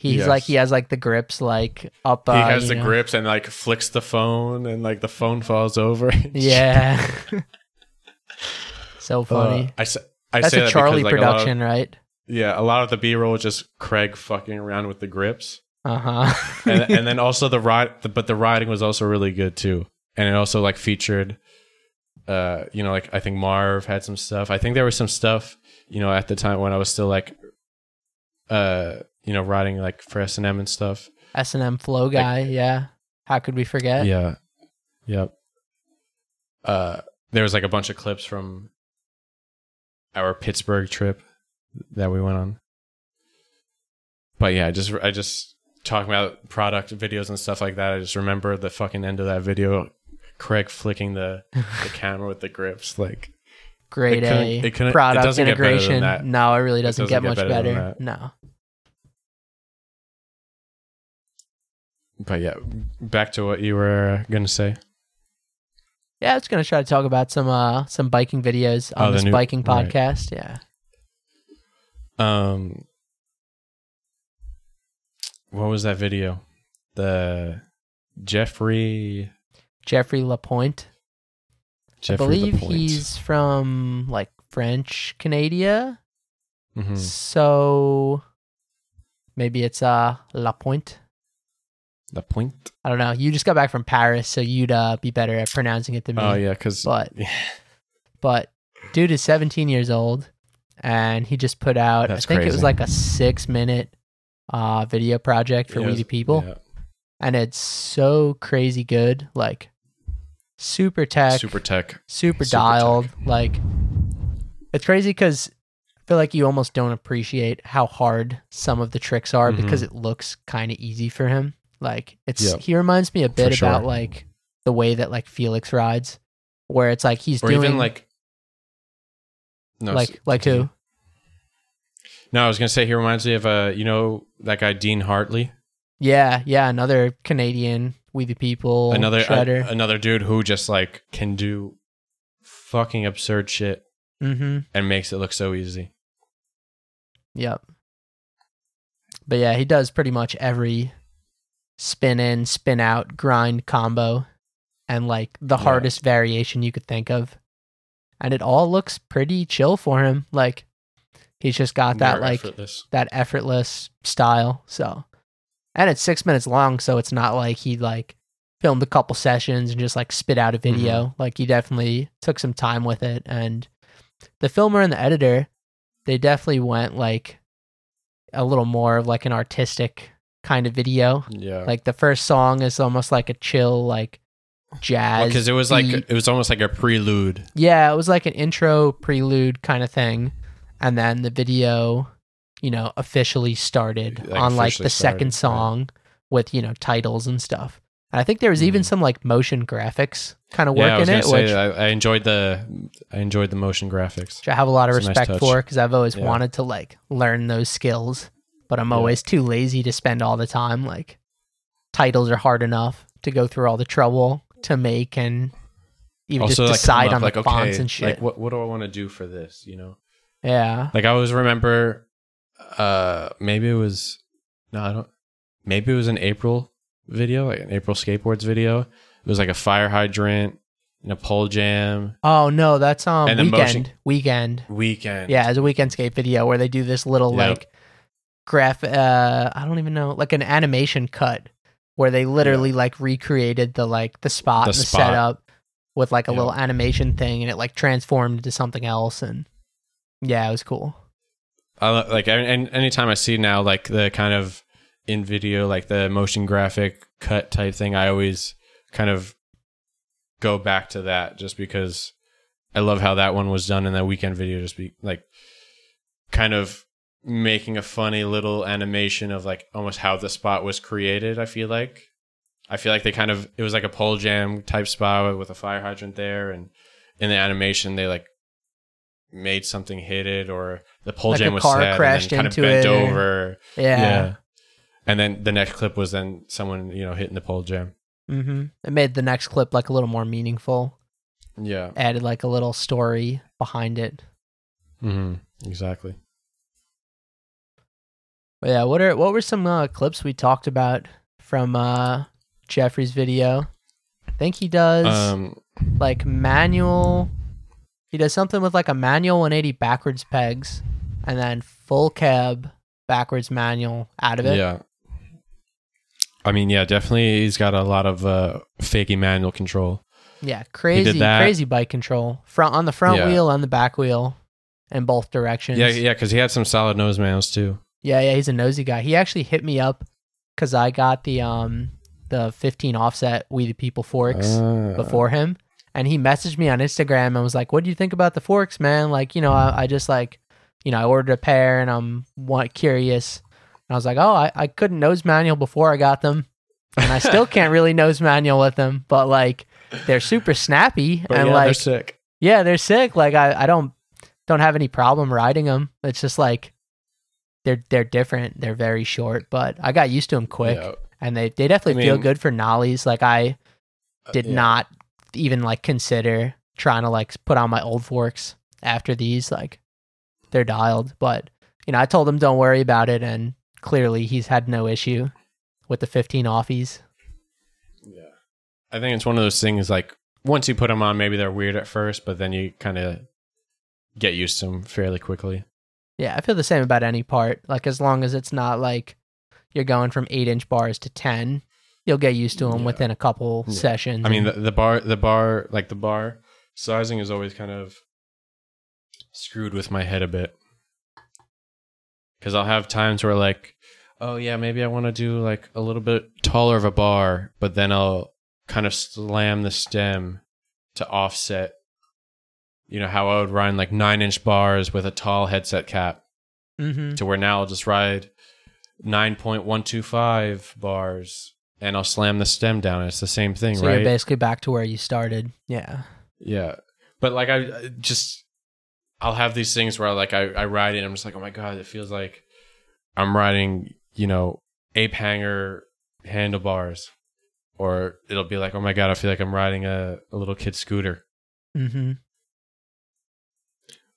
S1: He's
S2: Yes.
S1: like he has like the grips like up. Uh,
S2: he has the
S1: know-
S2: grips and like flicks the phone and like the phone falls over.
S1: Yeah. so
S2: Uh,
S1: funny.
S2: I, s- I
S1: that's
S2: say
S1: a
S2: that
S1: Charlie
S2: because, like, a of-
S1: production, right?
S2: yeah, a lot of the B roll is just Craig fucking around with the grips,
S1: Uh huh.
S2: and, and then also the ride. But the riding was also really good too, and it also like featured, uh, you know, like I think Marv had some stuff. I think there was some stuff, you know, at the time when I was still like, uh, you know, riding like for S and M and stuff.
S1: S and M flow guy. yeah. How could we forget?
S2: Yeah. Yep. Uh there was like a bunch of clips from our Pittsburgh trip that we went on. But yeah, I just I just talking about product videos and stuff like that. I just remember the fucking end of that video Craig flicking the, the camera with the grips like
S1: Great
S2: It couldn't-
S1: A
S2: it couldn't- it
S1: product
S2: get better than
S1: integration. No, it really doesn't,
S2: doesn't
S1: get,
S2: get
S1: much
S2: better
S1: better. No.
S2: But yeah, back to what you were going to say.
S1: Yeah, I was gonna try to talk about some uh some biking videos on
S2: Oh,
S1: this
S2: new-
S1: biking
S2: right.
S1: podcast. Yeah.
S2: Um, what was that video? The Jeffrey
S1: Jeffrey Lapointe.
S2: Jeffrey
S1: I believe
S2: Lapointe.
S1: he's from like French Canada.
S2: Mhm.
S1: So maybe it's uh Lapointe.
S2: Lapointe.
S1: I don't know. You just got back from Paris, so you'd uh, be better at pronouncing it than me.
S2: Oh yeah, because
S1: But but dude is 17 years old, and he just put out.
S2: That's
S1: I think it was like a six minute uh video project for We the People, and it's so crazy good. Like super tech,
S2: super tech.
S1: super
S2: super
S1: dialed. Like it's crazy because I feel like you almost don't appreciate how hard some of the tricks are
S2: Mhm.
S1: because it looks kind of easy for him. Like it's
S2: Yep.
S1: he reminds me a bit
S2: sure.
S1: about like the way that like Felix rides, where it's like he's
S2: Or
S1: doing
S2: even like no,
S1: like
S2: s-
S1: like who?
S2: No, I was gonna say he reminds me of uh, you know that guy Dean Hartley,
S1: Yeah, yeah, another Canadian We the People
S2: another
S1: shredder.
S2: another dude who just like can do fucking absurd shit
S1: mm-hmm.
S2: and makes it look so easy.
S1: Yep. But yeah, he does pretty much every spin in, spin out, grind combo and like the
S2: Yeah.
S1: hardest variation you could think of. And it all looks pretty chill for him. Like he's just got that
S2: More
S1: like
S2: effortless.
S1: that effortless style. So and it's six minutes long, so it's not like he like filmed a couple sessions and just like spit out a mm-hmm. video. Like he definitely took some time with it. And the filmer and the editor, they definitely went like a little more of like an artistic kind of video.
S2: Yeah,
S1: Like the first song is almost like a chill, like jazz.
S2: because it was like it was almost like a prelude.
S1: Yeah, it was like an intro prelude kind of thing. And then the video, you know, officially started
S2: Like,
S1: on like the second
S2: started, right.
S1: song with, you know, titles and stuff. And I think there was even
S2: Mhm.
S1: some like motion graphics kind of work
S2: yeah,
S1: in it,
S2: say
S1: which,
S2: I, I enjoyed the I enjoyed the motion graphics.
S1: which I have a lot of
S2: It's a nice
S1: respect for because I've always
S2: Yeah.
S1: wanted to like learn those skills, but I'm
S2: Yeah.
S1: always too lazy to spend all the time. Like titles are hard enough to go through all the trouble to make and even
S2: also,
S1: just
S2: like,
S1: decide on
S2: up,
S1: the
S2: like,
S1: fonts
S2: okay,
S1: and shit.
S2: Like, what what do I want to do for this? You know,
S1: yeah.
S2: like I always remember, uh, maybe it was no, I don't. Maybe it was an April video, like an April skateboards video. It was like a fire hydrant and a pole jam
S1: Oh no, that's um
S2: And
S1: weekend.
S2: motion-
S1: Weekend.
S2: weekend.
S1: Yeah, it's a weekend skate video where they do this little
S2: Yep.
S1: like graph uh I don't even know, like an animation cut where they literally like recreated the like the spot
S2: The
S1: and the
S2: spot.
S1: setup with like a
S2: Yep.
S1: little animation thing and it like transformed into something else and yeah, it was cool.
S2: I like and, and anytime I see now like the kind of in video like the motion graphic cut type thing, I always kind of go back to that just because I love how that one was done in that weekend video. Just be like kind of making a funny little animation of like almost how the spot was created. I feel like I feel like they kind of it was like a pole jam type spot with a fire hydrant there, and in the animation they like made something hit it or the pole
S1: Like a
S2: jam was
S1: car
S2: set
S1: crashed
S2: and kind of
S1: into
S2: bent
S1: or-
S2: over.
S1: Yeah.
S2: And then the next clip was then someone, you know, hitting the pole jam.
S1: Mm-hmm. It made the next clip like a little more meaningful.
S2: Yeah.
S1: Added like a little story behind it.
S2: Mm-hmm. Exactly.
S1: But yeah, what are what were some uh, clips we talked about from uh Jeffrey's video? I think he does
S2: Um,
S1: like manual. He does something with like a manual 180 backwards pegs, and then full cab backwards manual out of it.
S2: yeah. I mean, yeah, definitely he's got a lot of uh, fakey manual control.
S1: Yeah, crazy, crazy bike control front on the front
S2: Yeah.
S1: wheel and the back wheel, in both directions.
S2: Yeah, yeah, because he had some solid nose manuals too.
S1: Yeah, yeah, he's a nosy guy. He actually hit me up because I got the um the 15 offset We the People forks
S2: Ah.
S1: before him, and he messaged me on Instagram and was like, "What do you think about the forks, man? Like, you know, I, I just like, you know, I ordered a pair and I'm want curious." And I was like, "Oh, I, I couldn't nose manual before I got them, and I still can't really nose manual with them, but like, they're super snappy
S2: But
S1: and
S2: yeah, they're sick.
S1: yeah, they're sick. Like, I I don't don't have any problem riding them. It's just like." They're they're different. They're very short, but I got used to them quick,
S2: Yeah.
S1: and they they definitely
S2: I
S1: feel
S2: mean-
S1: good for nollies. Like I uh, did
S2: Yeah.
S1: not even like consider trying to like put on my old forks after these. Like they're dialed, but you know, I told him don't worry about it, and clearly he's had no issue with the 15 offies.
S2: Yeah. I think it's one of those things like once you put them on, maybe they're weird at first, but then you kind of get used to them fairly quickly.
S1: Yeah, I feel the same about any part. Like as long as it's not like you're going from eight inch bars to 10, you'll get used to them
S2: Yeah.
S1: within a couple
S2: Yeah.
S1: sessions.
S2: I mean, the, the bar, the bar, like the bar sizing is always kind of screwed with my head a bit. Because I'll have times where, like, oh, yeah, maybe I want to do like a little bit taller of a bar, but then I'll kind of slam the stem to offset, you know, how I would ride like nine inch bars with a tall headset cap
S1: Mhm.
S2: to where now I'll just ride 9.125 bars and I'll slam the stem down. It's the same thing,
S1: so
S2: right?
S1: you're basically back to where you started. Yeah.
S2: Yeah. But like I I just I'll have these things where I like I, I ride it and I'm just like, oh my god, it feels like I'm riding, you know, ape hanger handlebars. Or it'll be like, oh my god, I feel like I'm riding a, a little kid scooter.
S1: Mm-hmm.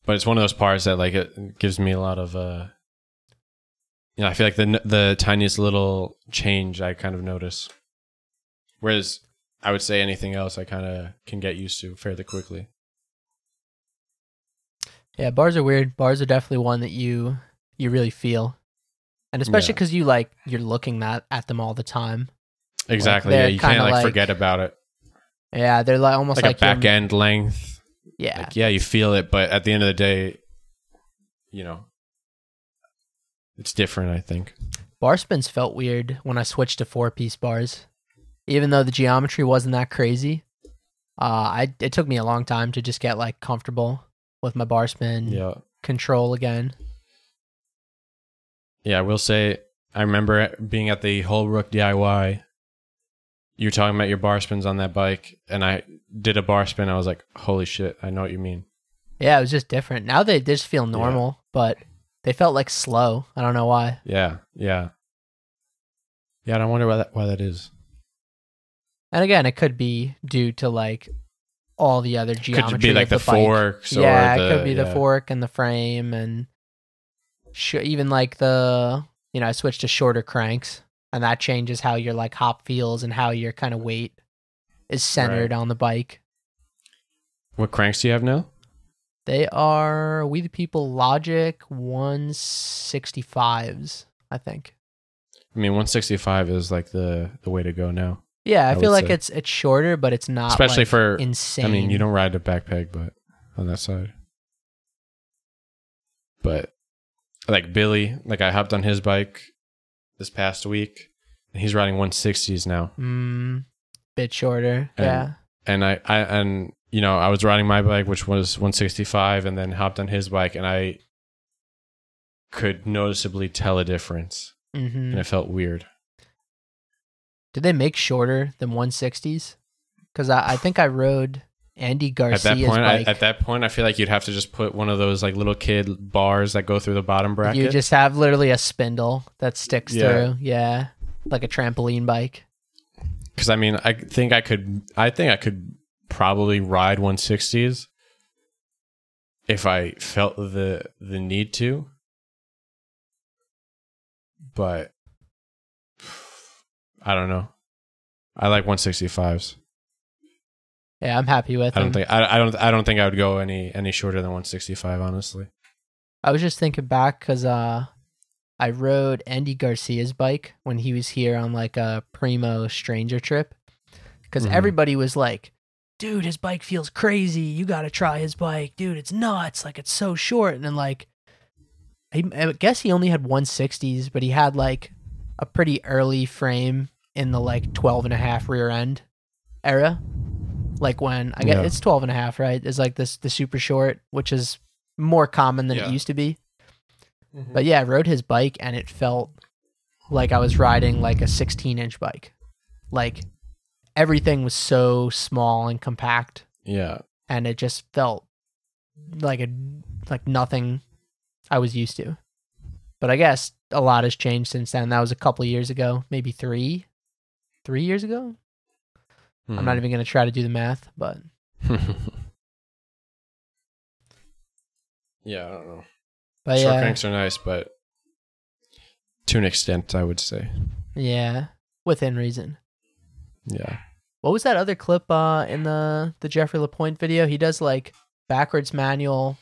S2: But it's one of those parts that like it gives me a lot of uh you know, I feel like the the tiniest little change I kind of notice. Whereas I would say anything else I kind of can get used to fairly quickly.
S1: Yeah, bars are weird. Bars are definitely one that you you really feel, and especially
S2: Yeah.
S1: because you like you're looking at at them all the time.
S2: Exactly.
S1: they're
S2: yeah, you can't like,
S1: like-
S2: forget about it.
S1: Yeah, they're like almost
S2: Like,
S1: like,
S2: back end length.
S1: Yeah,
S2: Like yeah, you feel it, but at the end of the day, you know, it's different. I think.
S1: bar spins felt weird when I switched to four piece bars, even though the geometry wasn't that crazy. Uh, I it took me a long time to just get like comfortable with my bar spin
S2: Yeah.
S1: control again.
S2: Yeah, I will say I remember being at the Holbrook DIY. You were talking about your bar spins on that bike, and I did a bar spin. I was like, "Holy shit! I know what you mean."
S1: Yeah, it was just different. Now they just feel normal, but they felt like slow. I don't know why.
S2: Yeah, yeah, yeah. and I wonder why that why that is.
S1: And again, it could be due to like all the other geometry.
S2: Could be like the,
S1: bike.
S2: forks.
S1: yeah,
S2: the,
S1: it could be the fork and the frame, and sh- even like the you know I switched to shorter cranks, and that changes how your like hop feels and how your kind of weight is centered on the bike.
S2: What cranks do you have now?
S1: They are We the People Logic 165s, I think.
S2: I mean, 165 is like the the way to go now.
S1: Yeah, I,
S2: I
S1: feel like
S2: say.
S1: it's it's shorter, but it's not
S2: Especially
S1: like,
S2: for-
S1: insane.
S2: I mean, you don't ride a backpack, but on that side. But like Billy, like I hopped on his bike this past week, and he's riding 160s now.
S1: mm, bit shorter.
S2: And-
S1: yeah.
S2: And I, I, and you know, I was riding my bike, which was 165, and then hopped on his bike, and I could noticeably tell a difference,
S1: hmm
S2: and it felt weird.
S1: Did they make shorter than 160s? Because I, I think I rode Andy
S2: At that point, I, at that point, I feel like you'd have to just put one of those like little kid bars that go through the bottom bracket.
S1: you just have literally a spindle that sticks
S2: Yeah.
S1: through. Yeah. Like a trampoline bike.
S2: because I mean, I think I could. I think I could probably ride 160s if I felt the the need to. But I don't know. I like 165s.
S1: Yeah, I'm happy with
S2: I don't
S1: them.
S2: think I, I don't I don't think I would go any any shorter than 165. Honestly.
S1: I was just thinking back because uh, I rode Andy Garcia's bike when he was here on like a Primo Stranger trip. Because
S2: Mhm.
S1: everybody was like, dude, his bike feels crazy. You got to try his bike. Dude, it's nuts. Like, it's so short. And then, like, I, I guess he only had 160s, but he had like a pretty early frame in the like 12 and a half rear end era. Like when I guess
S2: Yeah.
S1: it's 12 and a half, right? It's like this, the super short, which is more common than
S2: Yeah.
S1: it used to be. Mm-hmm. But yeah, I rode his bike and it felt like I was riding like a 16 inch bike. Like everything was so small and compact
S2: Yeah.
S1: and it just felt like a like nothing I was used to. But I guess a lot has changed since then. That was a couple years ago, maybe 3 3 years ago. I'm
S2: Mm-hmm.
S1: not even going to try to do the math, but
S2: yeah, I don't know.
S1: but
S2: Short
S1: yeah.
S2: cranks are nice, but to an extent, I would say.
S1: Yeah, within reason.
S2: Yeah.
S1: What was that other clip uh in the the Jeffrey Lapointe video? He does like backwards manual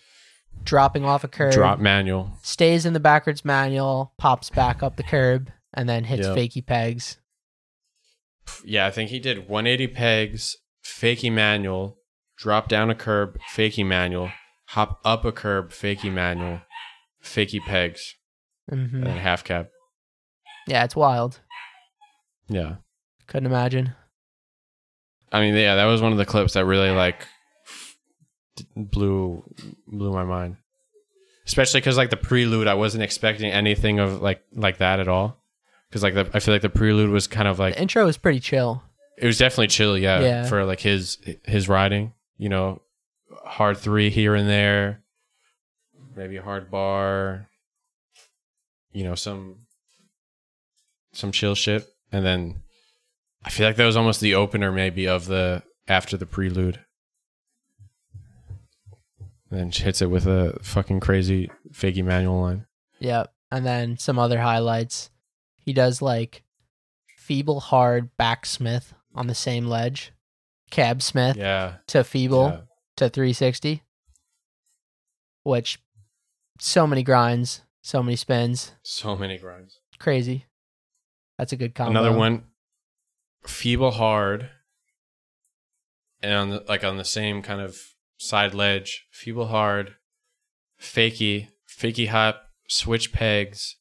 S1: dropping off a curb,
S2: Drop manual.
S1: stays in the backwards manual, pops back up the curb, and then hits
S2: Yep.
S1: fakie pegs.
S2: Yeah, I think he did 180 pegs, fakie manual, drop down a curb, fakie manual, hop up a curb, fakie manual, fakie pegs,
S1: hmm
S2: and then half cab.
S1: Yeah, it's wild.
S2: Yeah.
S1: Couldn't imagine.
S2: I mean, yeah, that was one of the clips that really like blew blew my mind. Especially because like the prelude, I wasn't expecting anything of like like that at all. Because like the, I feel like the prelude was kind of like
S1: the intro was pretty chill.
S2: it was definitely chill, yeah,
S1: Yeah.
S2: for like his his riding. You know, hard three here and there, maybe a hard bar, you know, some some chill shit, and then I feel like that was almost the opener, maybe of the after the prelude. And then she hits it with a fucking crazy fakey manual line.
S1: Yep. And then some other highlights. He does like feeble hard backsmith on the same ledge, cab smith
S2: Yeah,
S1: to feeble
S2: yeah.
S1: to 360, which so many grinds, so many spins,
S2: so many grinds.
S1: crazy. That's a good combo.
S2: Another one, feeble hard, and on the, like on the same kind of side ledge, feeble hard, fakey, fakey hop, switch pegs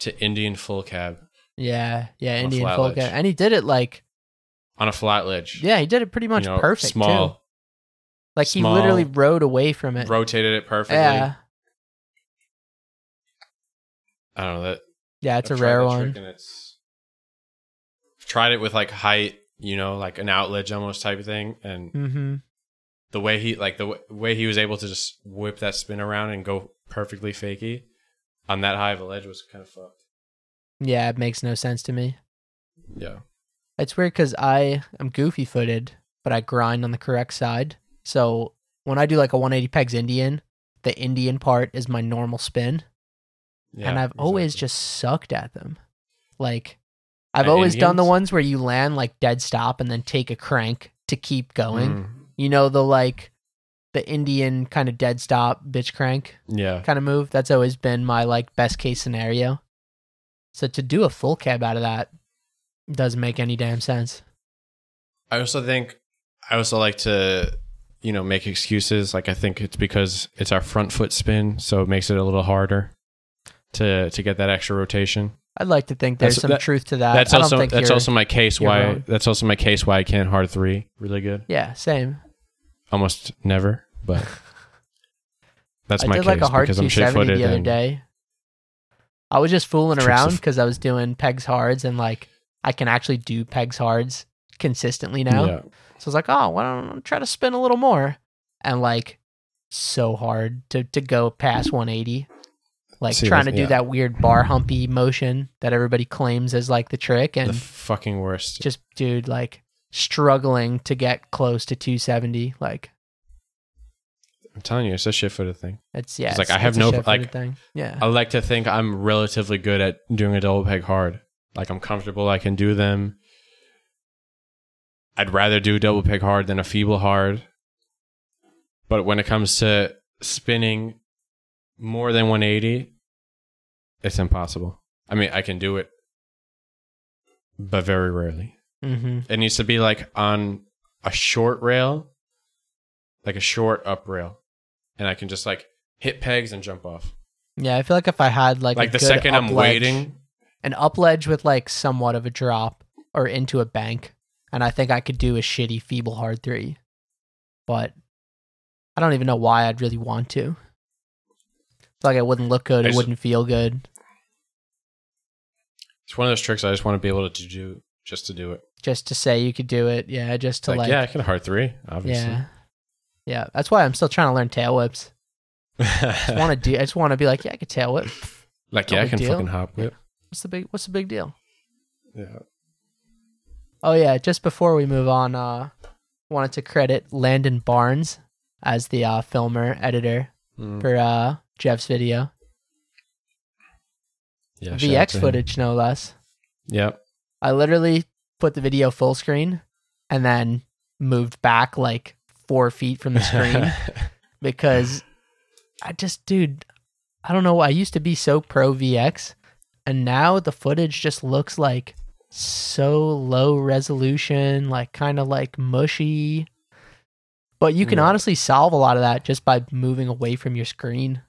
S2: to Indian full cab
S1: Yeah, yeah,
S2: On a
S1: Indian
S2: flat
S1: folk,
S2: ledge.
S1: and he did it like
S2: on a flat ledge.
S1: yeah, he did it pretty much
S2: You know,
S1: perfect
S2: small,
S1: too. Like he literally rode away from it.
S2: rotated it perfectly.
S1: yeah,
S2: I don't know that.
S1: yeah, it's
S2: I've
S1: a
S2: tried
S1: rare
S2: that
S1: one.
S2: and it's tried it with like height, you know, like an out ledge almost type of thing, and
S1: Mm-hmm.
S2: the way he like the w- way he was able to just whip that spin around and go perfectly fakey on that high of a ledge was kind of fucked.
S1: Yeah, it makes no sense to me.
S2: Yeah.
S1: It's weird because I am goofy footed, but I grind on the correct side. So when I do like a 180 pegs Indian, the Indian part is my normal spin,
S2: yeah
S1: and I've always just sucked at them. Like I've
S2: At
S1: always done the ones where you land like dead stop and then take a crank to keep going.
S2: Mm,
S1: You know the like the Indian kind of dead stop bitch crank
S2: yeah.
S1: kind of move. That's always been my like best case scenario. So to do a full cab out of that doesn't make any damn sense.
S2: I also think I also like to you know make excuses. Like I think it's because it's our front foot spin, so it makes it a little harder to to get that extra rotation.
S1: I'd like to think there's
S2: That's-
S1: some
S2: that-
S1: truth to that.
S2: that's
S1: I don't
S2: also
S1: think
S2: that's also my case why
S1: wrong.
S2: that's also my case why I can't hard three really good.
S1: yeah, same.
S2: Almost never, but that's
S1: I
S2: my
S1: did
S2: case
S1: like a hard
S2: because I'm shit
S1: 270 the other
S2: and
S1: day. I was just fooling around because I was doing pegs hards and like I can actually do pegs hards consistently now.
S2: Yeah.
S1: So I was like, oh, why don't I try to spin a little more? And like so hard to to go past 180. Like
S2: See,
S1: trying to
S2: that's-
S1: do that weird bar humpy motion that everybody claims as like the trick and
S2: the fucking worst.
S1: just dude like struggling to get close to 270 like
S2: I'm telling you, it's a shit footed thing.
S1: it's yeah
S2: It's like, I have no- like,
S1: thing yeah
S2: I like to think I'm relatively good at doing a double peg hard. Like I'm comfortable, I can do them. I'd rather do double peg hard than a feeble hard. But when it comes to spinning more than 180, it's impossible. I mean, I can do it, but very rarely.
S1: Mm-hmm.
S2: It needs to be like on a short rail, like a short up rail, and I can just like hit pegs and jump off.
S1: yeah i feel like if i had like
S2: Like,
S1: a
S2: the
S1: good
S2: second I'm
S1: ledge-
S2: waiting,
S1: an up ledge with like somewhat of a drop or into a bank and i think i could do a shitty feeble hard three but i don't even know why i'd really want to It's like it wouldn't look good it
S2: just-
S1: wouldn't feel good
S2: it's one of those tricks I just want to be able to do just to do it.
S1: Just to say you could do it yeah just to
S2: like,
S1: like,
S2: yeah, I can hard three, obviously.
S1: yeah yeah that's why i'm still trying to learn tail whips I want to do. I just want to be like, yeah, I could tail whip.
S2: like,
S1: no
S2: yeah, I can
S1: deal.
S2: fucking hop whip.
S1: What's the big? What's the big deal?
S2: Yeah.
S1: Oh yeah, just before we move on, uh, wanted to credit Landon Barnes as the uh, filmer editor
S2: Mm.
S1: for uh, Jeff's video,
S2: yeah
S1: VX footage no less.
S2: Yep.
S1: I literally put the video full screen and then moved back like four feet from the screen because I just, dude, I don't know. I used to be so pro VX, and now the footage just looks like so low resolution, like kind of like mushy. But you can
S2: Yeah.
S1: honestly solve a lot of that just by moving away from your screen.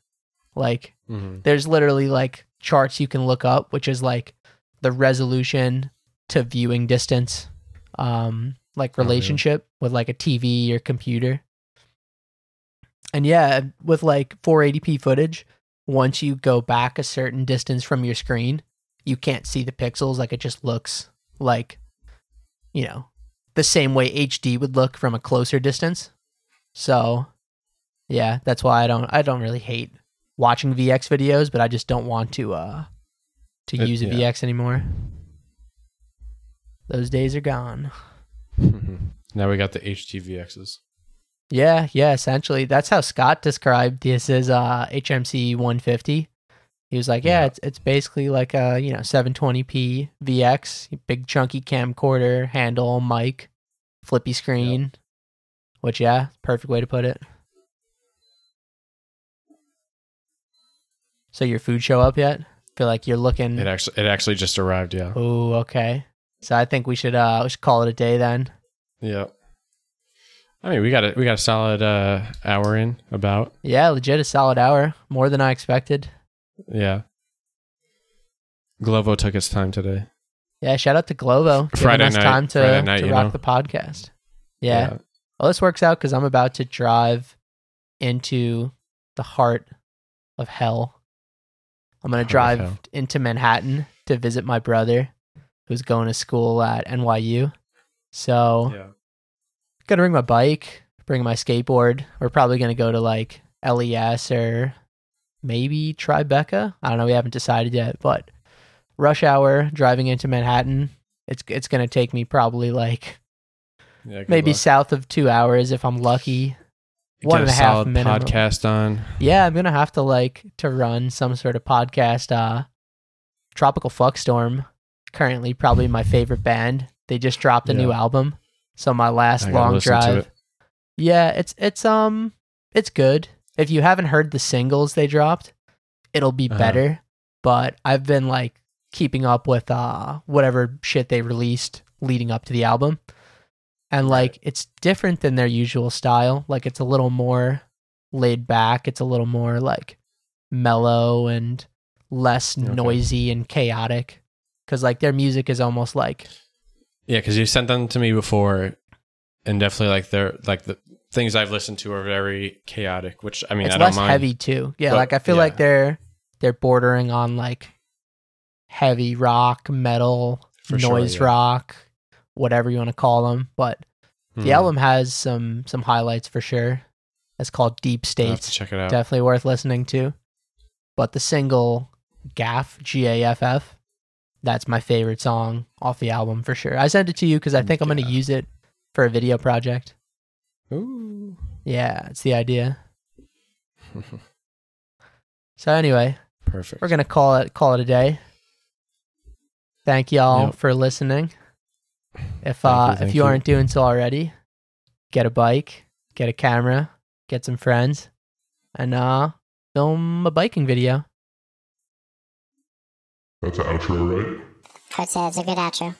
S1: Like,
S2: Mhm.
S1: there's literally like charts you can look up, which is like the resolution to viewing distance, um, like
S2: Oh,
S1: relationship with like a TV or computer. And yeah, with like 480p footage, once you go back a certain distance from your screen, you can't see the pixels. Like it just looks like, you know, the same way HD would look from a closer distance. So, yeah, that's why I don't I don't really hate watching VX videos, but I just don't want to uh to
S2: It-
S1: use a
S2: yeah.
S1: VX anymore. Those days are gone.
S2: now we got the HDVXs.
S1: Yeah, yeah, essentially. That's how Scott described this as uh HMC 150. He was like, yeah,
S2: Yeah.
S1: it's it's basically like a, you know, 720p VX, big chunky camcorder, handle, mic, flippy screen. Which yeah, perfect way to put it. So your food show up yet? Feel like you're looking
S2: It actually it actually just arrived. Yeah.
S1: Oh, okay. So I think we should uh we should call it a day then.
S2: Yeah. I mean, we got a we got a solid uh, hour in about.
S1: Yeah, legit a solid hour. More than I expected.
S2: Yeah. Glovo took its time today.
S1: Yeah, shout out to Glovo.
S2: Friday
S1: us
S2: night-
S1: time to,
S2: Friday night,
S1: to rock
S2: know?
S1: the podcast. Yeah. Well, this works out because I'm about to drive into the heart of hell. I'm
S2: gonna
S1: drive into Manhattan to visit my brother who's going to school at NYU. So,
S2: Yeah.
S1: gonna bring my bike, bring my skateboard. We're probably gonna go to like LES or maybe Tribeca. I don't know. We haven't decided yet, but rush hour driving into Manhattan. It's it's gonna take me probably like
S2: Yeah.
S1: maybe
S2: luck.
S1: south of two hours if I'm lucky. one
S2: Get
S1: and
S2: a
S1: half minimum.
S2: podcast on.
S1: Yeah, I'm gonna have to like to run some sort of podcast. Uh, Tropical Fuckstorm, currently probably my favorite band. They just dropped a new album, so my last long drive.
S2: it.
S1: Yeah, it's it's um it's good. If you haven't heard the singles they dropped, it'll be
S2: Uh-huh.
S1: better. But I've been like keeping up with uh whatever shit they released leading up to the album. And like it's different than their usual style. Like it's a little more laid back, it's a little more like mellow and less
S2: Okay.
S1: noisy and chaotic cuz like their music is almost like
S2: Yeah, because you sent them to me before, and definitely like they're like the things I've listened to are very chaotic. Which I mean,
S1: it's
S2: I don't
S1: less
S2: mind.
S1: heavy too. Yeah,
S2: But,
S1: like I feel like they're they're bordering on like heavy rock, metal,
S2: For sure,
S1: noise
S2: yeah.
S1: rock, whatever you want to call them. But the
S2: Hmm.
S1: album has some some highlights for sure. It's called Deep
S2: I'll have to
S1: States.
S2: check it out.
S1: Definitely worth listening to. But the single Gaff G A F F, that's my favorite song off the album for sure. I sent it to you because I think I'm gonna use it for a video project.
S2: Ooh.
S1: Yeah, it's the idea. So anyway,
S2: Perfect.
S1: we're gonna call it call it a day. Thank y'all
S2: Yep.
S1: for listening. If uh
S2: you,
S1: if you
S2: you.
S1: aren't doing so already, get a bike, get a camera, get some friends, and uh film a biking video.
S3: That's an outro, right?
S4: I'd say it's a good outro.